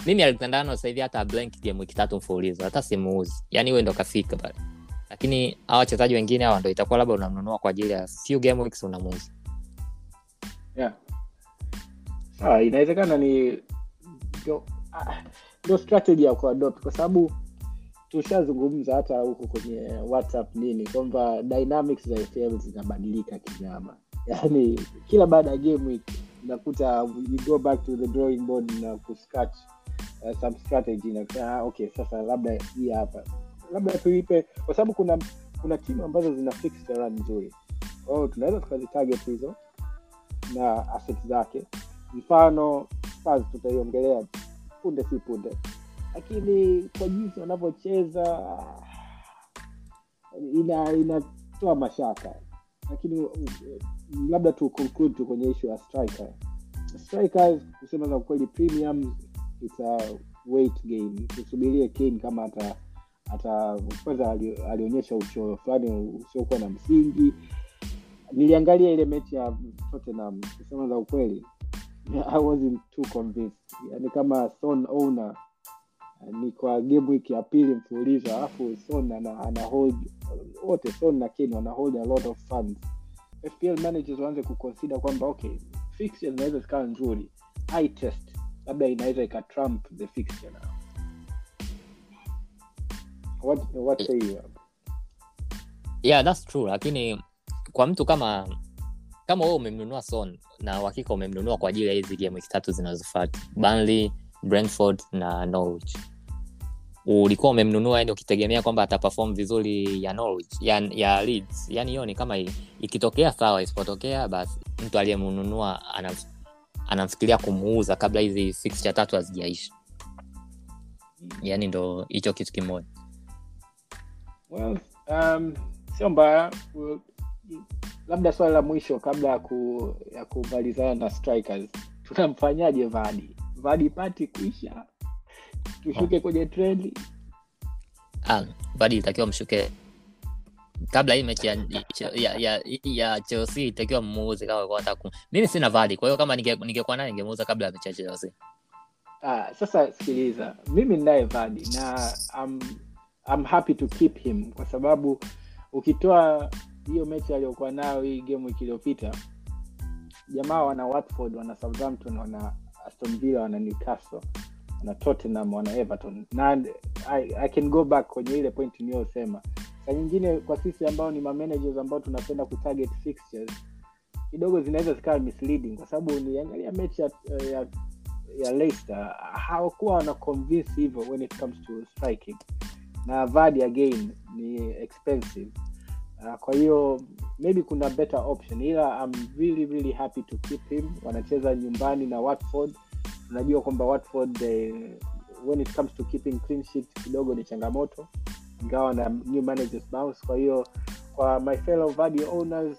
mimi alexander arnold sasa hata blank game wiki tatu hata simuuzi. Yani huwe ndo kafika pale lakini hawa wachezaji wengine hawa ndo itakuwa labda unamnunua kwa ajili ya few game weeks unamuuza. Yeah. Ah, inawezekana ni ndio ah, strategy ya kuadopt kwa sababu tushazungumza hata huko kwenye whatsapp nini kwamba dynamics za FPL zinabadilika kinyama. <laughs> Yaani kila baada ya game week unakuta you go back to the drawing board na kuscatch uh, some strategy na uh, okay sasa labda hii hapa labda tuipe kwa sababu kuna kuna timu ambazo zina fixed run nzuri. Kwao tunaweza tukazitarget hizo na asset zake. Mfano tutaiongelea punde si punde. Lakini kwa jinsi wanavyocheza ina inatoa mashaka. Lakini labda tu tu kwenye ishu ya striker. Strikers kusema za kweli premium it's a weight game tusubirie kane kama ata ata kwanza alionyesha uchoyo fulani usiokuwa na msingi. Niliangalia ile mechi ya tottenham kusema za ukweli <laughs> i wasn't too convinced. Yani kama son owner ni kwa game ya pili mfululizo alafu son ana, ana hold wote son na kane wana a lot of funds. Fpl managers waanze kuconsider kwamba okay fixture zinaweza zikawa nzuri. I test labda inaweza ikatrump the fixture now what, what say you? Yeah that's true lakini kwa mtu kama kama wewe umemnunua son na uhakika umemnunua kwa ajili ya hizi game wiki tatu zinazofata Burnley, brentford na norwich. Ulikuwa umemnunua yani ukitegemea kwamba ataperform vizuri ya norwich ya, ya leeds. Yani hiyo ni kama ikitokea sawa isipotokea basi mtu aliyemnunua anam- anamfikiria kumuuza kabla hizi fixture tatu hazijaisha. Yani ndo hicho kitu kimoja well um, sio mbaya. Labda swali la mwisho kabla ya ku, ya kumalizana na strikers. Tunamfanyaje vadi vadi pati kuisha. Tushuke kwenye trendi Ah, badi itakiwa mshuke. Kabla hii mechi ya, ya, ya, ya chelsea itakiwa mmuuze kama mimi sina vadi kwa hiyo kama ninge- ningekuwa naye ningemuuza kabla ya mechi ya chelsea. Ah, sasa sikiliza. Mimi ninaye vadi na I'm, I'm happy to keep him kwa sababu ukitoa hiyo mechi aliyokuwa nayo hii game wiki iliyopita jamaa wana watford wana southampton wana aston villa wana newcastle wana tottenham wana everton. Na I, i can go back kwenye ile point niliyosema. Sa nyingine kwa sisi ambao ni mamanagers ambao tunapenda fixtures kidogo zinaweza zikawa misleading kwa sababu niangalia mechi ya, ya, ya Leicester hawakuwa wana convince hivyo when it comes to striking na vadi again ni expensive. Uh, kwa hiyo maybe kuna better option ila I'm really really happy to keep him. Wanacheza nyumbani na watford. Tunajua kwamba watford they, when it comes to keeping clean sheet kidogo ni changamoto ingawa na new managers bounce. Kwa hiyo kwa my fellow vadi owners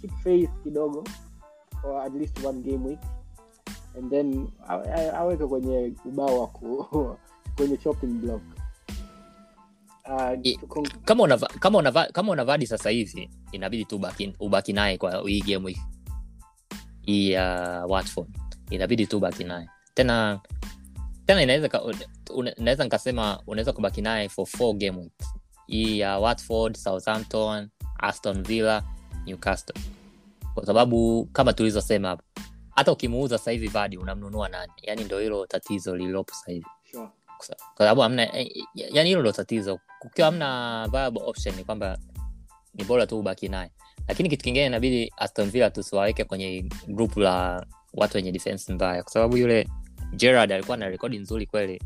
keep faith kidogo for at least one game week and then aweke kwenye ubao wa <laughs> kwenye chopping block uh, con- kama unava, kama unava, kama unavadi sasa hivi inabidi tu ubaki, ubaki naye kwa hii game hii- ya watford inabidi tu ubaki naye. Tena tena inaweza naweza nikasema unaweza kubaki naye for four game week hii ya watford southampton aston villa newcastle. Kwa sababu kama tulizosema hapo hata ukimuuza sasa hivi vadi unamnunua nani? Yani ndo hilo tatizo lililopo sasa hivi. Kwa sa- kwa sababu hamna eh, yani hilo ndo tatizo. Kukiwa hamna viable option ni kwamba ni bora tu ubaki naye. Lakini kitu kingine inabidi aston villa tusiwaweke kwenye grupu la watu wenye defense mbaya. Kwa sababu yule gerard alikuwa na rekodi nzuri kweli.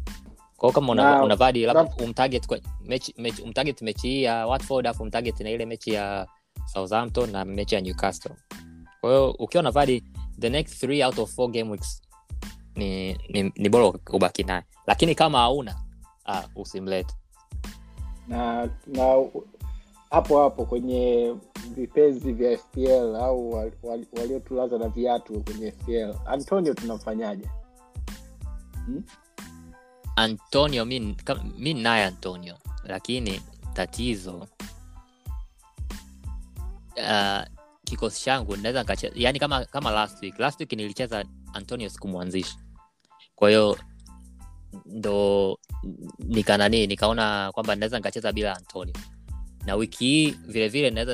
Kwao kama una, una vadi labda umtarget mechi, mechi, umtarget mechi hii ya watford afu umtarget na ile mechi ya southampton na mechi ya newcastle. Kwa hiyo ukiwa unavadi the next three out of four game weeks ni, ni, ni bora ubaki naye. Lakini kama hauna ah, usimlete. Na na hapo hapo kwenye vipenzi vya fpl au wal- wal- waliotulaza na viatu kwenye fpl antonio tunamfanyaje? Hmm? antonio mi mi naye antonio lakini tatizo uh, kikosi changu naweza yani kama kama last week. Last week nilicheza antonio sikumwanzisha kwa hiyo ndo nikananii nikaona kwamba naweza nikacheza bila antonio. Na wiki hii vilevile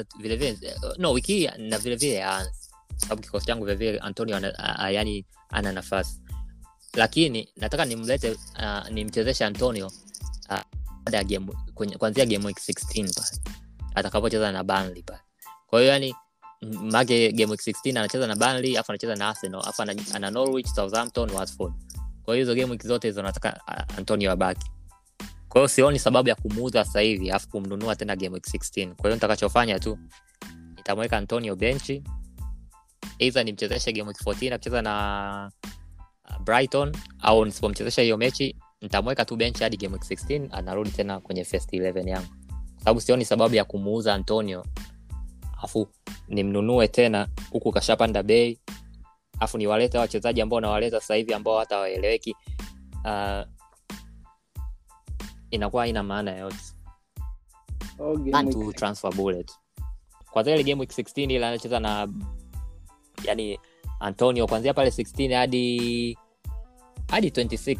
no wiki hii na aanzi sababu kikosi changu vilevile antonio a, yani ana nafasi. Lakini nataka nimlete uh, nimchezeshe antonio uh, ya game game week 16 pale. Atakapocheza na Burnley pale. Kwa yani make game week 16 anacheza na Burnley afu anacheza na Arsenal afu ana, ana Norwich Southampton Watford kwa hiyo hizo game zote hizo uh, Antonio abaki. Kwa sioni sababu ya kumuuza sasa hivi kumnunua tena game week 16 kwa hiyo tu nitamweka Antonio benchi. Either nimchezeshe game week 14 akicheza na uh, Brighton au nisipomchezesha hiyo mechi nitamweka tu benchi hadi game week 16 anarudi tena kwenye first 11 yangu. Kwa sioni sababu ya kumuuza Antonio afu nimnunue tena huku kashapanda bei afu niwalete wachezaji ambao nawaleta sasa hivi ambao hata waeleweki uh, inakuwa haina maana yoyote. Kwanzia ile game week 16 ile anacheza na yani antonio kwanzia pale 16 hadi hadi 26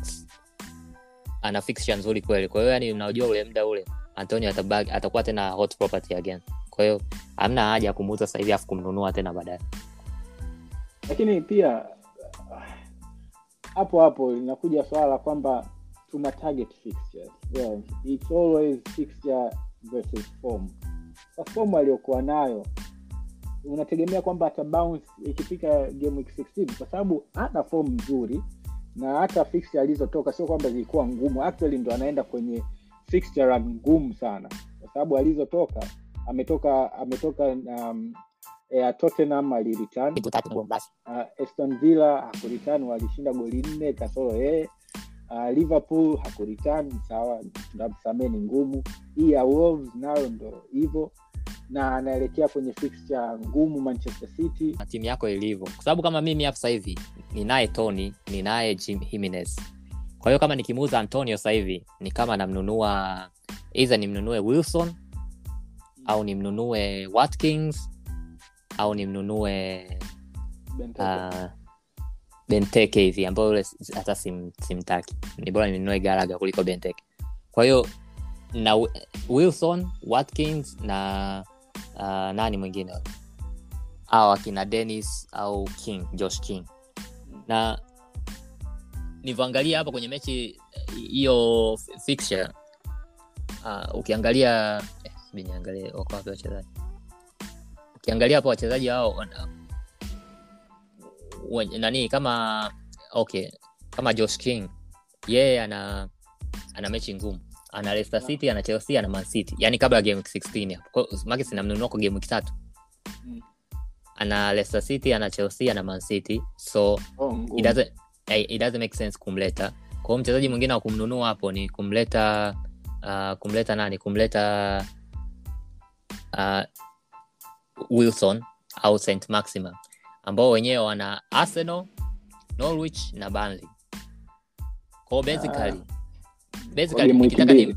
ana fixture nzuri kweli. Kwa hiyo yani unajua ule muda ule antonio atabag, atakuwa tena hot property again. Kwa hiyo hamna haja ya kumuuza sasa hivi afu kumnunua tena baadaye lakini pia hapo hapo linakuja swala la kwamba tuna target fixtures. Yeah, it's always fixture versus form. Kwa form aliyokuwa nayo unategemea kwamba ata bounce ikifika game week 16 kwa sababu ana form nzuri na hata fixture alizotoka sio kwamba zilikuwa ngumu. Actually ndo anaenda kwenye fixture ngumu sana. Kwa sababu alizotoka ametoka ametoka um, eh, Tottenham alireturn. Uh, Aston Villa hakuritan walishinda goli nne kasoro yeye uh, Liverpool hakuritan sawa tunamsamee ni ngumu. Hii ya Wolves nayo ndo hivyo na anaelekea kwenye fixture ngumu Manchester City. Na timu yako ilivyo. Kwa sababu kama mimi hapa sahivi hivi ninaye tony ninaye Jim himines kwa hiyo kama nikimuuza antonio sahivi hivi ni kama namnunua either nimnunue wilson au nimnunue watkins au nimnunue Benteke. uh, benteke hivi ambayo yule hata sim, simtaki. Ni bora ninunue garaga kuliko benteke. Kwa hiyo na Wi- wilson watkins na uh, nani mwingine? Au akina denis au king josh king. Na nivyoangalia hapa kwenye mechi eh, hiyo fixture uh, ukiangalia eh, niangalie wako wachezaji ukiangalia hapa wachezaji hao wana- nani kama okay kama josh king yeye ana ana mechi ngumu. Ana Leicester City ana Chelsea ana Man City. Yani kabla ya game week 16 hapo sinamnunua kwa game week tatu. Mm. ana Leicester City ana Chelsea ana Man City. So Oh, ngumu. it doesn't, eh, it doesn't make sense kumleta. Kwa mchezaji mwingine wa kumnunua hapo ni kumleta uh, kumleta nani? Kumleta uh, wilson au st maxima ambao wenyewe wana arsenal norwich na banley kwao basically basically Kwa game nikitaka ni,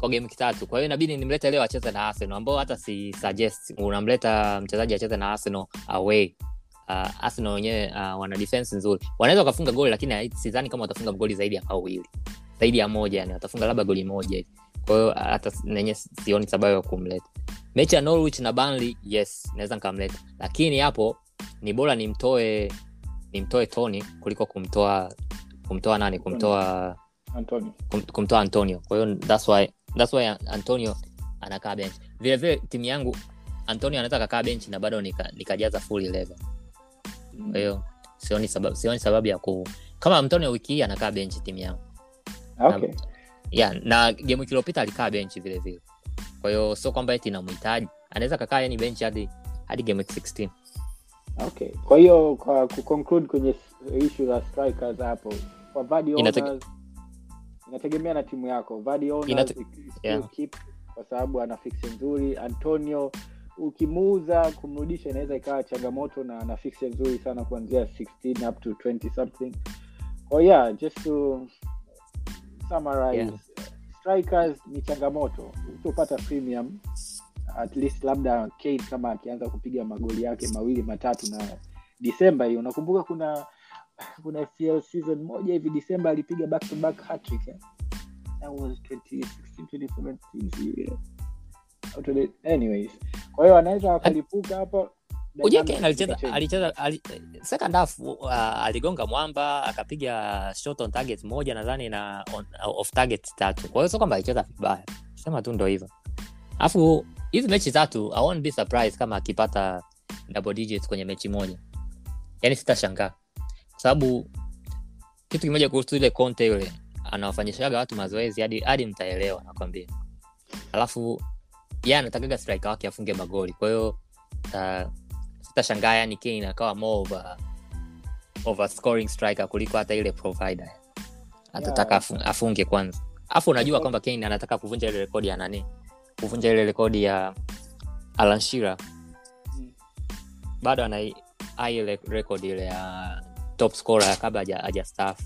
kwa game kitatu kwa hiyo inabidi nimlete leo acheze na arsenal ambao hata si suggest unamleta mchezaji acheze na arsenal away. Uh, arsenal wenyewe uh, wana defense nzuri. Wanaweza wakafunga goli lakini sidhani kama watafunga goli zaidi ya mawili zaidi ya moja yani watafunga labda goli moja hivi. Kwa hiyo hata nenye sioni sababu ya kumleta. Mechi ya norwich na banly yes naweza nikamleta. Lakini hapo ni bora nimtoe nimtoe tony kuliko kumtoa kumtoa nani? Kumtoa Antonio. kum, kumtoa antonio. Kwa hiyo that's why, that's why antonio anakaa bench. Vile vile timu yangu antonio anaweza kakaa benchi na bado nikajaza nika full 11 kwa hiyo sioni sababu, sioni sababu ya ku kama antonio wiki hii anakaa benchi timu yangu Okay. yeah, na gemu kiliopita iliyopita alikaa benchi vile vile. Kwa hiyo sio kwamba eti namhitaji. Anaweza kakaa yani bench hadi hadi game week 16 Okay. kwa hiyo kwa kuconclude kwenye issue la strikers hapo kwa Vardy inategemea na timu yako. Vardy owners Inate- yeah. keep kwa sababu ana fixture nzuri. Antonio ukimuuza kumrudisha inaweza ikawa changamoto na ana fixture nzuri sana kuanzia 16 up to 20 something. Oh yeah just to summarize Yeah. strikers ni changamoto utopata premium at least labda Kane kama akianza kupiga magoli yake mawili matatu na Disemba hiyo unakumbuka kuna kuna FPL season moja hivi Disemba alipiga back to back hat-trick eh? That was 2016 2017 yeah. Anyways kwa hiyo anaweza wakalipuka hapo ujue Kane alicheza alicheza ali, second half uh, aligonga mwamba akapiga shot on target moja nadhani na on, off target tatu. Kwa hiyo sio kwamba alicheza vibaya. Sema tu ndo hivyo. Alafu hizi mechi tatu i won't be surprised kama akipata double digits kwenye mechi moja. Yani sitashangaa. Kwa sababu kitu kimoja kuhusu ile conte yule anawafanyishaga watu mazoezi hadi hadi mtaelewa nakwambia. Alafu yeye anatakaga striker wake afunge magoli. Kwa hiyo uh, sitashangaa yani kane akawa more of a, of a scoring striker kuliko hata ile provider. Atataka Yeah. afu- afunge kwanza. Alafu unajua kwamba kane anataka kuvunja ile rekodi ya nani? Kuvunja ile rekodi ya alanshira Mm. bado ana ile rekodi ile ya top scorer kabla haja- haja staff.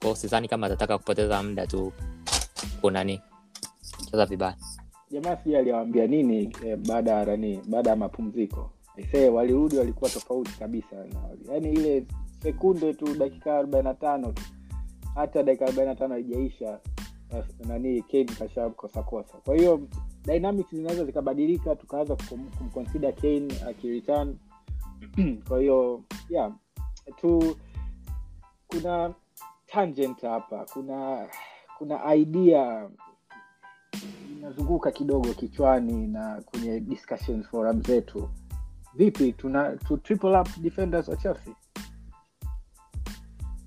Kwao sidhani kama atataka kupoteza muda tu kunani cheza vibaya. Jamaa sijui aliwaambia nini eh, baada ya nani baada ya mapumziko Aisee, walirudi walikuwa tofauti kabisa. Na, yani ile sekunde tu dakika arobaini na tano tu. Hata dakika arobaini na tano haijaisha nani Kane kashakosakosa kwa hiyo dynamics zinaweza zikabadilika tukaanza kum- kumconsider Kane akireturn. <clears throat> Kwa hiyo yeah tu kuna tangent hapa kuna kuna idea inazunguka kidogo kichwani na kwenye discussions forum zetu vipi tuna tu triple up defenders wa chelsea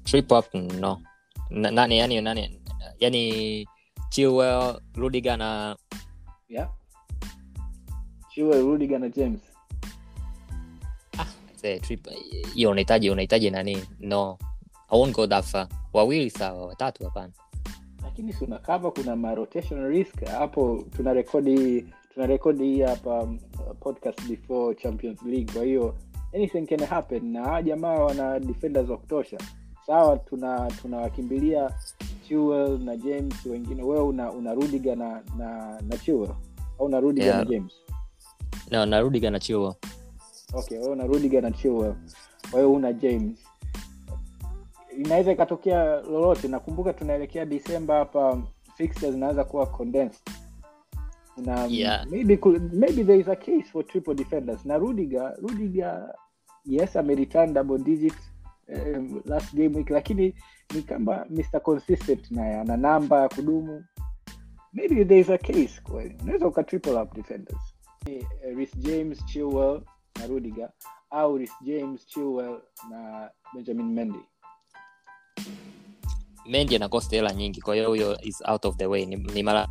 triple up no. Na- nani yani nani yani chilwell rudiga na yeah. Chiwe rudiga na james. Say, trip hiyo unahitaji unahitaji nani? No. I won't go that far wawili sawa watatu hapana. Lakini si unakava kuna ma rotation risk. Hapo tuna rekodi tuna rekodi hii hapa um, podcast before champions league. Kwa hiyo anything can happen. Na hawa jamaa wana defenders wa kutosha. Sawa tuna tunawakimbilia Chilwell na james wengine. Wewe una, una rudiga na na, na Chilwell? Au na rudiga Yeah. na james? No na rudiga na chilwell. Okay wewe una rudiga na Chilwell. Kwa hiyo una james. Inaweza ikatokea lolote. Nakumbuka tunaelekea disemba hapa fixtures zinaweza kuwa condensed na Yeah. maybe, could- maybe there is a case for triple defenders. Na rudiger rudiger yes amereturn double digit um, last game week lakini ni kama mr consistent naye ana namba ya kudumu. Maybe there is a case kweli. Unaweza uka triple up defenders. Eh, james chilwell na rudiger au Reece james chilwell na benjamin mendy. Mendi anakosta hela nyingi kwa hiyo huyo is out of the way. Ni, ni mara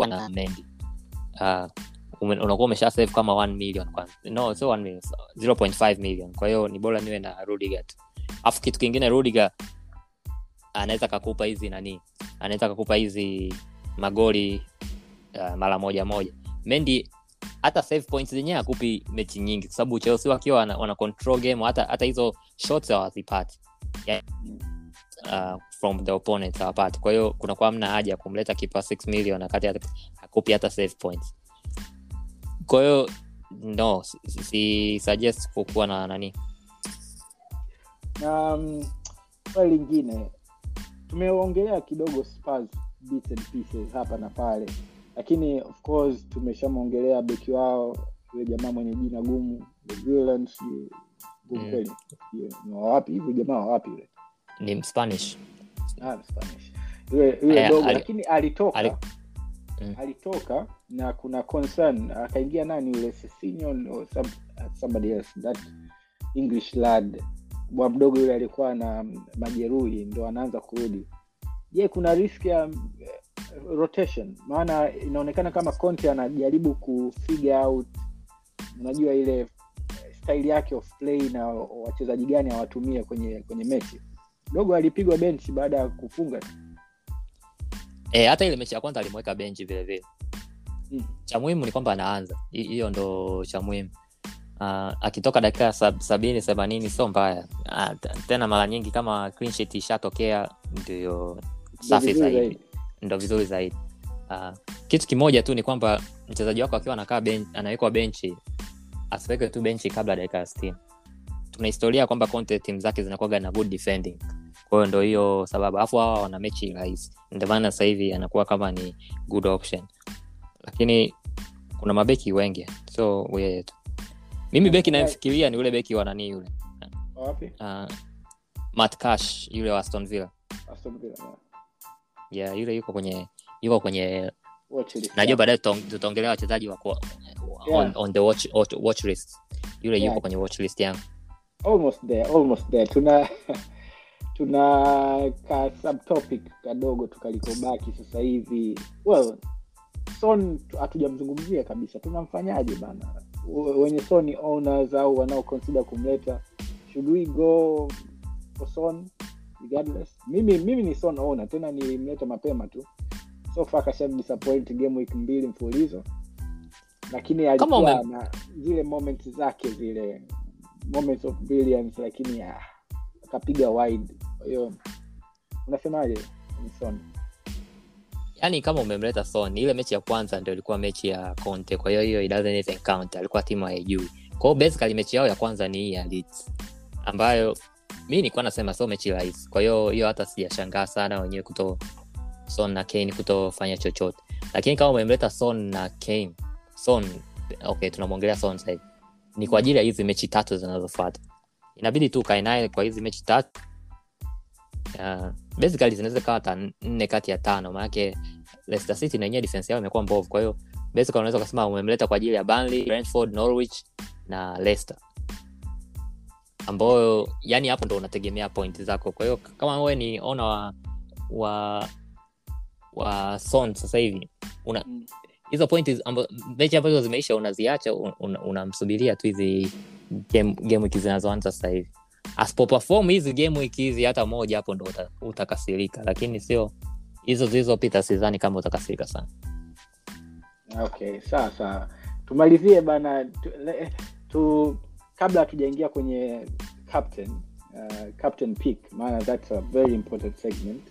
kwa na mendi uh, unakuwa umesha save kama 1 million kwanza no sio 1 million 0.5 million. Kwa hiyo ni bora niwe na rudiga tu. Afu kitu kingine rudiga anaweza kakupa hizi nani anaweza kakupa hizi magoli uh, mara moja moja. Mendi hata save points zenyewe akupi mechi nyingi kwa sababu chelsea wakiwa wana, wana control game hata hata hizo shots hawazipati. yeah. Uh, from the opponent hawapati kwa hiyo kunakuwa mna haja ya kumleta kipa 6 million akati hata- hakupi hata save points. Kwa hiyo no si, si suggest kukuwa na nani. Um, lingine. Tumeongelea kidogo Spurs bits and pieces hapa na pale. Lakini of course tumeshamwongelea beki wao yule jamaa mwenye jina gumu gumu Mm. kweli. Wawapi hivi jamaa wawapi yule ni mspanish ah, Spanish. yule yule dogo ali- lakini alitoka. ali- Mm. alitoka na kuna concern akaingia nani yule Sessegnon some, somebody else that english lad bwa mdogo yule alikuwa na majeruhi ndo anaanza kurudi. Je kuna risk ya eh, rotation? Maana inaonekana kama conte anajaribu kufigure out unajua ile style yake of play na wachezaji gani awatumie kwenye kwenye mechi dogo alipigwa bench baada ya kufunga e, hata ile mechi ya kwanza alimweka benchi vilevile vile. Mm. cha muhimu ni kwamba anaanza. Hiyo ndo cha muhimu. Uh, akitoka dakika sab, sabini themanini sio mbaya. Uh, tena mara nyingi kama clean sheet ishatokea ndio safi zaidi. ndo vizuri zaidi. Uh, kitu kimoja tu ni kwamba mchezaji wako akiwa anakaa ben, anawekwa benchi asiweke tu benchi kabla dakika ya sitini tuna historia kwamba Conte timu zake zinakuwaga na good defending. Kwa ndo hiyo sababu. Alafu hawa wana mechi rahisi. Ndomaana sasa hivi anakuwa kama ni good option. Lakini kuna mabeki wengi. So yeye mimi beki nayemfikiria ni yule beki wa yule? Uh, Matt Cash yule wa Aston Villa. Aston Villa, yeah. yeah, yule yuko kwenye yuko kwenye najua baadaye tutaongelea wachezaji wa on, on the watch, watch, watch list. Yule Yeah. yuko kwenye watch list yangu almost there almost there. Tuna <laughs> tuna ka subtopic kadogo tukalikobaki sasa hivi. Well son hatujamzungumzia kabisa. Tunamfanyaje bana? Wenye son owners au wanaoconsider kumleta should we go for son regardless? Mimi mimi ni son owner tena nilimleta mapema tu. So far kasha disappoint game week mbili mfululizo. Lakini alikuwa na zile moment zake zile moments of brilliance lakini ah, akapiga wide. Kwa hiyo unasemaje son? Yaani kama umemleta son ile mechi ya kwanza ndio ilikuwa mechi ya conte kwa hiyo hiyo count. Alikuwa timu haijui. Kwao basically mechi yao ya kwanza ni hii ya ambayo mi nilikuwa nasema sio mechi rahisi. Kwa hiyo hiyo hata sijashangaa sana wenyewe kuto son na kane kutofanya chochote. Lakini kama umemleta son na kane son okay tunamwongelea son sahivi ni kwa ajili ya hizi mechi tatu zinazofuata. Inabidi tu ukae naye kwa hizi mechi tatu. Uh, basically zinaweza kawa hata nne kati ya tano maanake Leicester City na yenyewe defense yao imekuwa mbovu. Kwa hiyo basically unaweza ukasema umemleta kwa ajili ya Burnley, Brentford, Norwich na Leicester. Ambayo yani hapo ndo unategemea point zako. Kwa hiyo kama wewe ni ona wa wa wa son sasa hivi Mm. Hizo pointi mechi ambazo zimeisha unaziacha unamsubiria una, tu hizi game, wiki zinazoanza sasa hivi. Asipoperform hizi game wiki hizi hata moja hapo ndo uta, utakasirika. Lakini sio hizo zilizopita sidhani kama utakasirika sana. Okay sawa sawa. Tumalizie bana tu, le, tu kabla hatujaingia kwenye captain uh, captain pick maana that's a very important segment.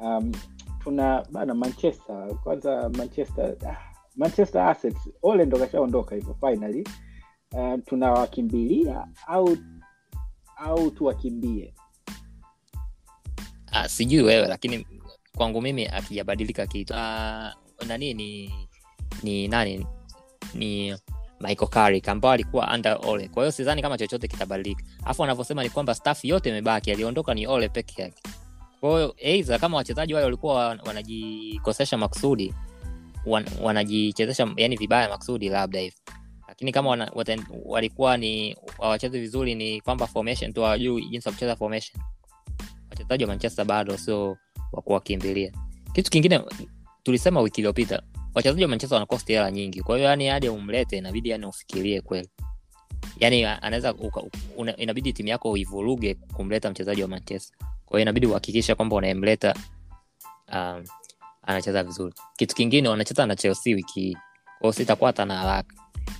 Um, tuna bana manchester kwanza manchester ah, manchester assets ole ndo kashaondoka hivyo finally. Uh, tunawakimbilia au au tuwakimbie? Ah, sijui wewe lakini kwangu mimi akijabadilika kitu. Ah, nani ni ni nani? Ni michael ambao alikuwa under ole. Kwa hiyo sidhani kama chochote kitabadilika. Alafu wanavyosema ni kwamba staff yote imebaki aliondoka ni ole peke yake. Kwahiyo kama wachezaji wale walikuwa wanajikosesha makusudi wan, wanajichezesha yani vibaya maksudi labda hivi. Lakini kama wana, wata, walikuwa ni wawacheze vizuri ni kwamba formation tu hawajui jinsi ya formation. Wachezaji wa manchester bado sio wakuwakimbilia kitu kingine tulisema wiki iliyopita wachezaji wa manchester wanakosti hela nyingi. Kwa hiyo yani hadi umlete inabidi yani ufikirie kweli. Yani anaweza inabidi timu yako uivuruge kumleta mchezaji wa manchester. Kwa hiyo inabidi uhakikishe kwamba unayemleta um, anacheza vizuri. Kitu kingine wanacheza na chelsea wiki hii. Kwao sitakuwa hata haraka.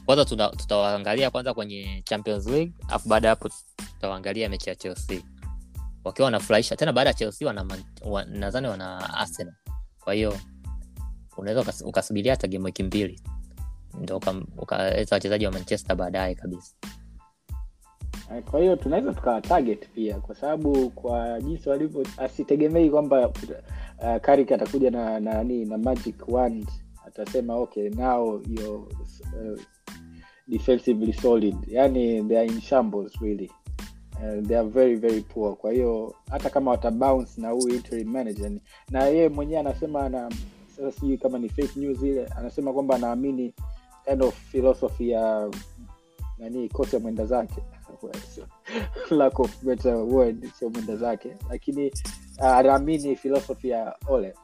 Kwanza tutawaangalia kwanza kwenye champions league alafu baada ya hapo tutawaangalia mechi ya chelsea. Wakiwa wanafurahisha tena baada ya chelsea nadhani wana arsenal. Kwa hiyo unaweza ukas- ukasubiria hata game wiki mbili. Ndo ukaleta wachezaji wa manchester baadaye kabisa kwa hiyo tunaweza tukawa target pia kwa sababu kwa jinsi walivyo asitegemei kwamba uh, karik atakuja na na nani na magic wand atasema okay now you're uh, defensively solid. Yani they are in shambles really. Uh, they are very very poor. Kwa hiyo hata kama watabounce na huyu interim manager na yeye mwenyewe anasema ana sasa sijui kama ni fake news ile anasema kwamba anaamini kind of philosophy ya nani kocha mwenda zake <laughs> lack of better word sio mwenda zake. Lakini uh, anaamini philosophy ya ole.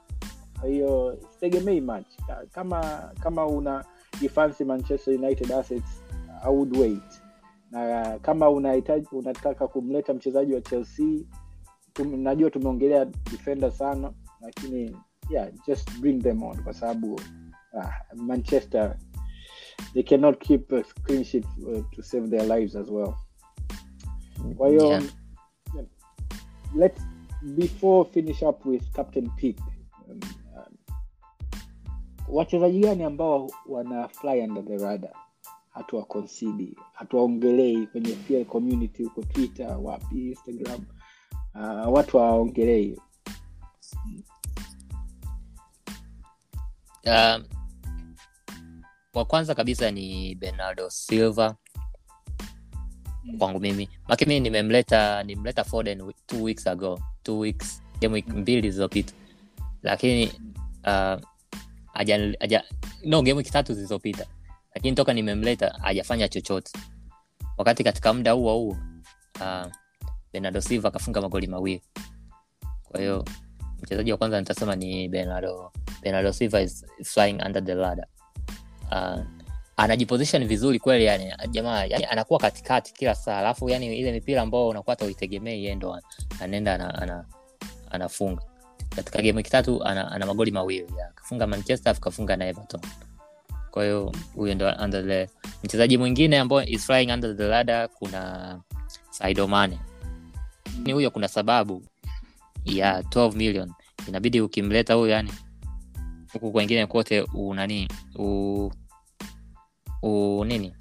Hiyo sitegemei match kama kama una ifansi manchester united assets i would wait. Na kama unahitaji unataka kumleta mchezaji wa chelsea tum, najua tumeongelea defender sana lakini yeah just bring them on kwa sababu uh, manchester they cannot keep a clean uh, to save their lives as well kwa hiyo Yeah. let's before finish up with captain pick um, um, wachezaji gani ambao wana fly under the radar hatuwa concede hatuwaongelei kwenye pia community huko twitter wapi instagram uh, watu wawaongelei Um, wa kwanza kabisa ni bernardo silva Mm. Kwangu mimi. Make mimi nimemleta nimemleta foden two weeks ago. Two weeks game week mbili zilizopita. Lakini uh, aja, aja, no game week tatu zilizopita. Lakini toka nimemleta hajafanya chochote. Wakati katika muda huo huo uh, bernardo silva akafunga magoli mawili. Kwa hiyo mchezaji wa kwanza nitasema ni bernardo bernardo silva is flying under the ladder uh, anajiposition vizuri kweli yani jamaa yani anakuwa katikati kila saa alafu yani ile mipira ambao unakuwa hata uitegemei yeye anaenda ana, ana, anafunga. Katika game wiki ana, ana magoli mawili akafunga manchester akafunga na everton. Kwa huyo ndo mchezaji mwingine ambao is flying under the ladder kuna saidomane ni huyo kuna sababu ya 12 million. Inabidi ukimleta huyo yani huku kwengine kote unani u nini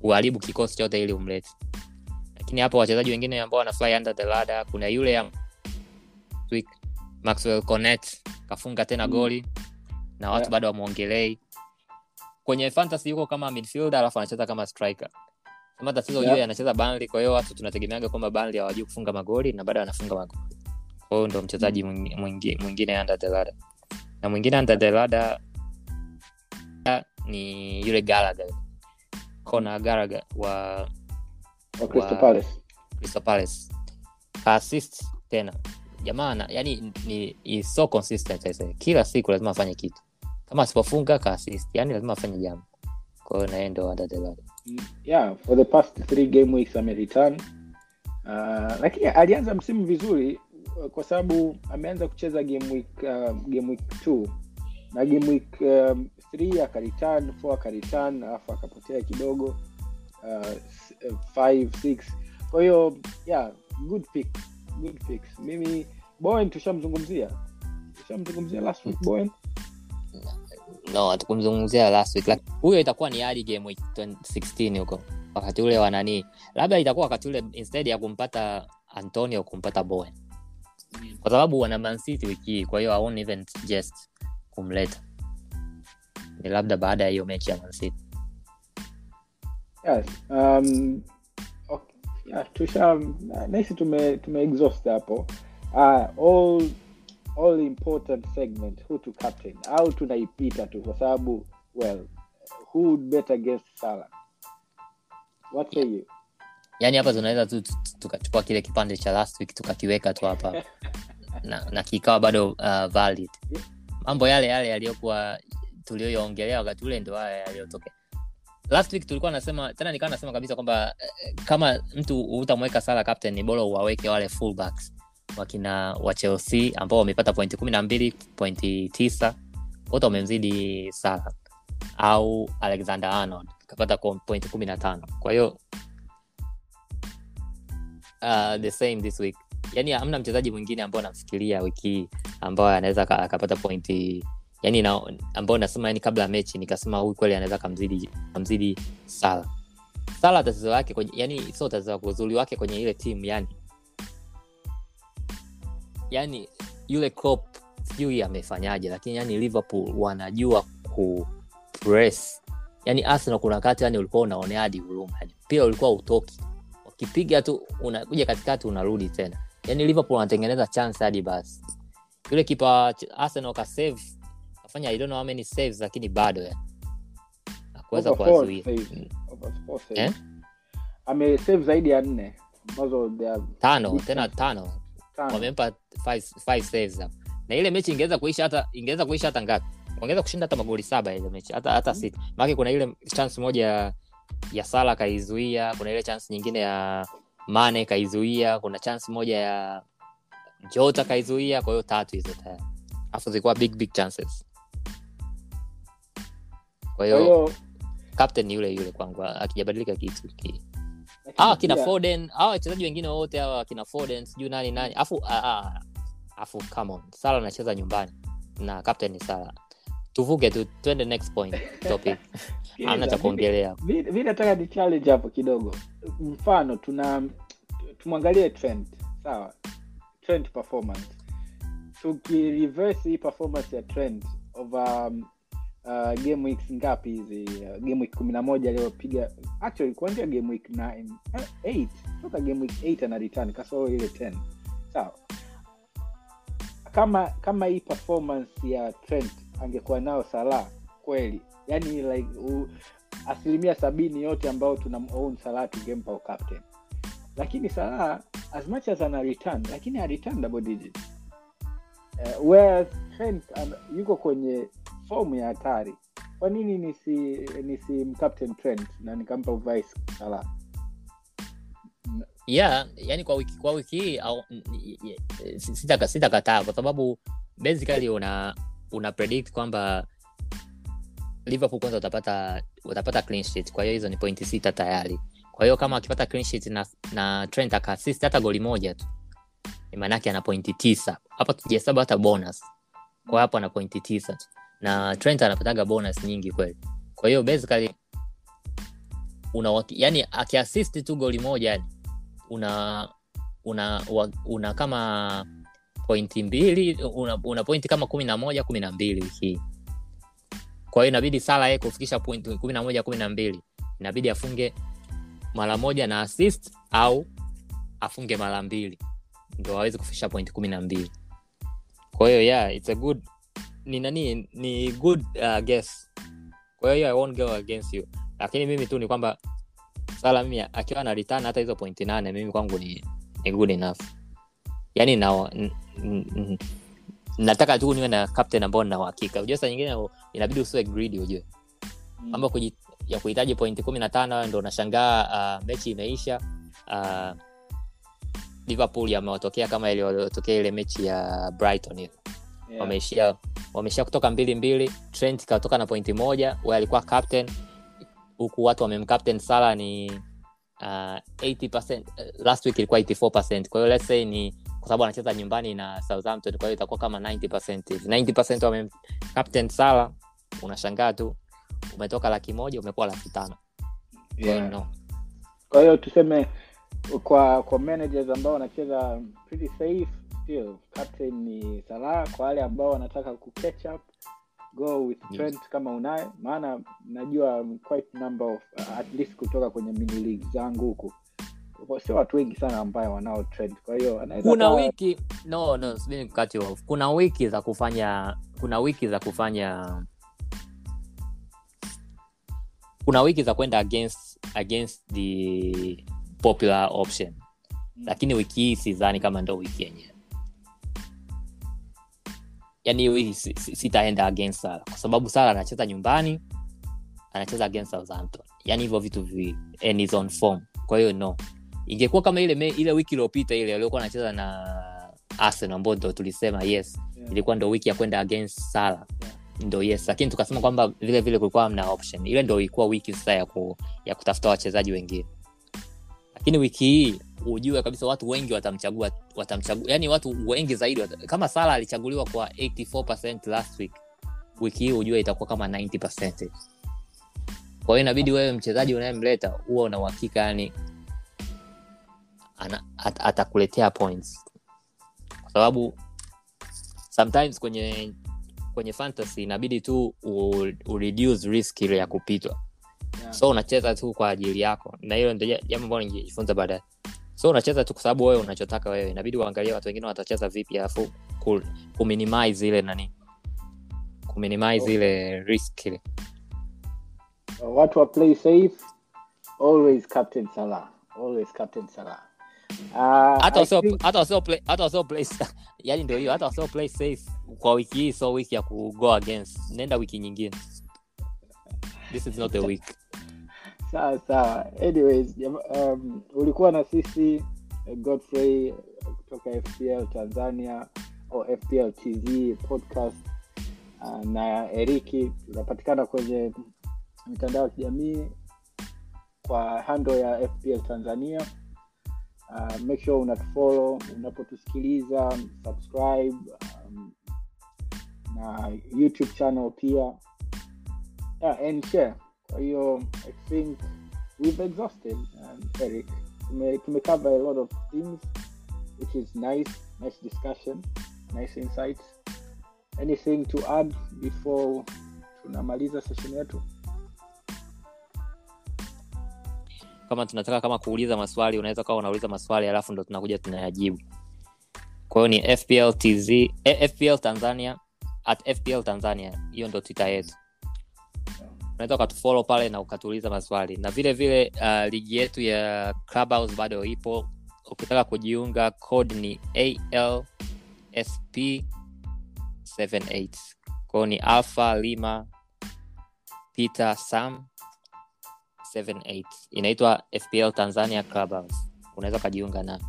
uharibu kikosi chote ili umlete lakini hapo wachezaji wengine ambao wana fly under the ladder kuna yule ya week maxwell connect kafunga tena Mm. goli na watu Yeah. bado wamwongelei kwenye fantasy yuko kama midfielder alafu anacheza kama striker kama tatizo Yeah. anacheza Burnley kwa hiyo watu tunategemeaga kwamba Burnley hawajui kufunga magoli na bado anafunga magoli kwa hiyo ndo mchezaji mwingine, mwingi- mwingine under the ladder na mwingine under the ladder ni yule Gallagher. Conor Gallagher wa wa crystal palace. Crystal Palace. Assist tena. Jamaa yani ni is so consistent I say. kila siku lazima afanye kitu. Kama asipofunga ka assist. Yani lazima afanye jambo. Kwa hiyo naye ndo Mm, yeah for the past three game weeks amereturn. Uh, lakini alianza msimu vizuri uh, kwa sababu ameanza kucheza game week uh, game week two na game week um, three akaritan four akaritan alafu akapotea kidogo uh, s- uh, five six. Kwa hiyo yeah good pick good picks. Mimi boen tushamzungumzia? Tushamzungumzia last week boen no tukumzungumzia last week like, huyo itakuwa ni hadi game week 16 huko. Wakati ule wa nani? Labda itakuwa wakati ule instead ya kumpata antonio kumpata bowen. Kwa sababu wana mancity wiki kwa hiyo aon even suggest kumleta ni labda baada ya hiyo mechi ya mancity yes um, okay. yeah, tusha nahisi tume, tume exhaust hapo. Uh, all all important segment who to captain au tunaipita tu kwa sababu well who would bet against Salah? What say you? Yaani hapa tunaweza tu tu- tu- tukachukua kile kipande cha last week tukakiweka tu hapa. <laughs> Na, na kikawa bado uh, valid mambo yale yale yaliyokuwa tulioongelea wakati ule ndo haya yaliyotokea last week tulikuwa nasema tena nikawa nasema kabisa kwamba eh, kama mtu utamweka sala captain ni bora uwaweke wale fullbacks wakina wa chelsea ambao wamepata pointi kumi na mbili pointi tisa wote wamemzidi sala au alexander arnold kapata pointi kumi na tano. Kwa hiyo uh, the same this week yani hamna mchezaji mwingine ambao namfikiria wiki hii ambao anaweza akapata pointi. Yani na, ambao nasema yani kabla ya mechi nikasema huyu kweli anaweza kamzidi kamzidi sala sala tatizo lake yani sio tatizo lake uzuri wake kwenye ile timu yani yani yule Klopp sijui amefanyaje lakini yani liverpool wanajua ku press. Yani arsenal kuna wakati yani ulikuwa unaonea huruma. Yani pia ulikuwa utoki ukipiga tu unakuja katikati unarudi tena yani liverpool wanatengeneza chance hadi basi. Yule kipa arsenal ka save kafanya i don't know how many saves lakini bado yani akuweza kuwazuia. Mm. Eh? amesave zaidi ya nne. Ambazo tano tena tano. Tano. wamempa five, five saves hapo na ile mechi ingeweza kuisha hata ingeweza kuisha hata ngapi? Wangeweza kushinda hata magoli saba ile mechi. Hata hata sita. Maana kuna ile chance moja ya, ya sala kaizuia kuna ile chance nyingine ya mane kaizuia kuna chance moja ya jota kaizuia kwa hiyo tatu hizo tayari. Alafu zilikuwa big big chances. Kwa hiyo captain yule yule kwangu akijabadilika kitu ki hawa kina foden hawa wachezaji wengine wote hawa kina foden sijui nani nani. Afu ah, ah, afu come on sala anacheza nyumbani na captain ni sala tuvuke tu twende next point topic. <laughs> Cha kuongelea. mi- nataka ni challenge hapo kidogo. Mfano tuna tumwangalie trend sawa? Trend performance. Tukireverse hii performance ya trend over um, uh, game weeks ngapi hizi? Uh, game week kumi na moja aliyopiga. Actually kuanzia game week 9 eh, eight. Toka game week 8 ana return kasoro ile 10 sawa. Kama kama hii performance ya trend angekuwa nao salah kweli. Yani like u, asilimia sabini yote ambao tuna own salah tungempa captain. Lakini salah as much as ana return lakini a return double digit. Uh, whereas Trent um, yuko kwenye fomu ya hatari. Kwa nini nisi nisi captain Trent na nikampa vice salah yeah yani kwa wiki kwa wiki hii sitakataa kwa sababu basically una una predict kwamba liverpool kwanza utapata watapata clean sheet. Kwa hiyo hizo ni pointi sita tayari. Kwa hiyo kama akipata clean sheet na, na trent akaasist hata goli moja tu maanake ana pointi tisa. Hapa tukihesabu hata bonus. Kwa hapo ana pointi tisa. Tu na trent anapataga bonus nyingi kweli. Kwa hiyo basically una yani akiasist tu goli moja yani una una una kama pointi mbili una, una pointi kama kumi na moja kumi na mbili hii. Kwa hiyo inabidi sala yeye kufikisha pointi kumi na moja kumi na mbili. Inabidi afunge mara moja na assist au afunge mara mbili. Ndo awezi kufikisha pointi kumi na mbili. Kwa hiyo yeah, it's a good ni nani ni good uh, guess. Kwa hiyo I won't go against you. Lakini mimi tu ni kwamba sala mimi akiwa na return hata hizo pointi nane mimi kwangu ni, ni good enough yani na, n, n, n, nataka tu niwe na captain ambao nina uhakika. Unajua saa nyingine inabidi usiwe greedy ujue. Mambo kuji- ya kuhitaji pointi kumi na tano ndo unashangaa uh, mechi imeisha uh, liverpool yamewatokea kama iliyotokea ile mechi ya brighton hiyo. Yeah. wameishia wameishia kutoka mbili mbili trent katoka na pointi moja we alikuwa captain huku watu wamemcaptain sala ni uh, 80%, uh, last week ilikuwa 84 kwa hiyo let's say ni kwa sababu anacheza nyumbani na southampton kwa hiyo itakuwa kama 90 hivi 90 wamemcaptain sala unashangaa tu umetoka laki moja umekuwa laki tano Yeah. no. kwa hiyo tuseme kwa kwa managers ambao wanacheza pretty safe still captain ni salah kwa wale ambao wanataka ku catch up go with Yes. Kama unaye maana najua quite number of uh, at least kutoka kwenye mini league zangu huku sio watu wengi sana ambayo wanao Trent kwa hiyo kuna kawa- wiki no no subiri off kuna wiki za kufanya kuna wiki za kufanya kuna wiki za kwenda against against the popular option. Lakini wiki hii sidhani kama ndo wiki yenyewe yani wiki si- si- sitaenda against Salah kwa sababu sala anacheza nyumbani anacheza against Southampton. Yani hivyo vitu viwili and is on form. Kwa hiyo no ingekuwa kama ile me, ile wiki iliyopita ile waliokuwa anacheza na Arsenal ambao ndo tulisema yes Yeah. ilikuwa ndo wiki ya kwenda against sala Yeah. ndo yes lakini tukasema kwamba vile vile kulikuwa mna option ile ndo ilikuwa wiki sasa ya, ku, ya kutafuta wachezaji wengine lakini wiki hii ujue kabisa watu wengi watamchagua watamchagua yani watu wengi zaidi wat, kama sala alichaguliwa kwa 84 last week wiki hii ujue itakuwa kama 90 kwa hiyo inabidi wewe mchezaji unayemleta huwa una uhakika yani ana- at- atakuletea points. Kwa sababu sometimes kwenye kwenye fantasy inabidi tu u, u reduce risk ile ya kupitwa. Yeah. so unacheza tu kwa ajili yako. Na hilo ndio jambo ambalo ningejifunza baadaye. So unacheza tu kwa sababu wewe unachotaka wewe. Inabidi uangalie watu wengine watacheza vipi alafu ku, kuminimize ile nani kuminimize Oh. ile risk ile. Watu wa play safe always captain salah. Always captain salah uh, hata wasio hata wasio play hata wasio play yani ndio hiyo hata wasio play safe. Kwa wiki hii so wiki ya kugo against. Nenda wiki nyingine. This is not a week sawa sawa. Anyways um, ulikuwa na sisi eh, godfrey kutoka fpl tanzania au fpl tv podcast uh, na eriki. Tunapatikana kwenye mitandao ya kijamii kwa hando ya fpl tanzania uh, make sure unatufollow unapotusikiliza subscribe um, na youtube channel pia. Yeah, and share. Kwa hiyo i think we've exhausted um, eric. Tume, tume cover a lot of things which is nice nice discussion nice insights. Anything to add before tunamaliza session yetu kama tunataka kama kuuliza maswali unaweza kawa unauliza maswali alafu ndo tunakuja tunayajibu. Kwa ni fpl tz eh, fpl tanzania at fpl tanzania. Hiyo ndo twitter yetu. Unaweza ukatufolo pale na ukatuuliza maswali. Na vile vile uh, ligi yetu ya clubhouse bado ipo. Ukitaka kujiunga code ni alsp 78 kwao ni alpha lima peter sam 78 inaitwa fpl tanzania clubhouse. Unaweza ukajiunga na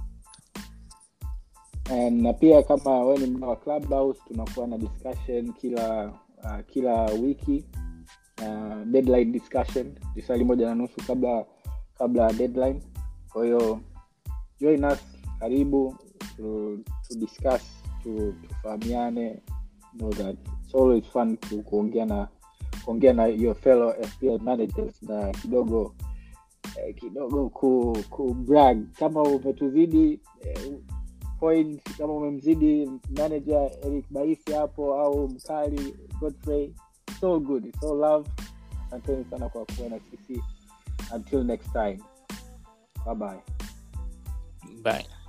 And na pia kama we ni mda wa clubhouse tunakuwa na discussion kila uh, kila wiki uh, deadline discussion. Lisali moja na nusu kabla kabla deadline. Kwa hiyo join us karibu to, to discuss to, tufahamiane know kuongea na kuongea na your fellow FPL managers na kidogo eh, kidogo ku, ku brag. Kama umetuzidi eh, point kama umemzidi manager eric baisi hapo au mkali godfrey so good so love. Asanteni sana kwa kuwa na sisi. Until next time. Bye bye bye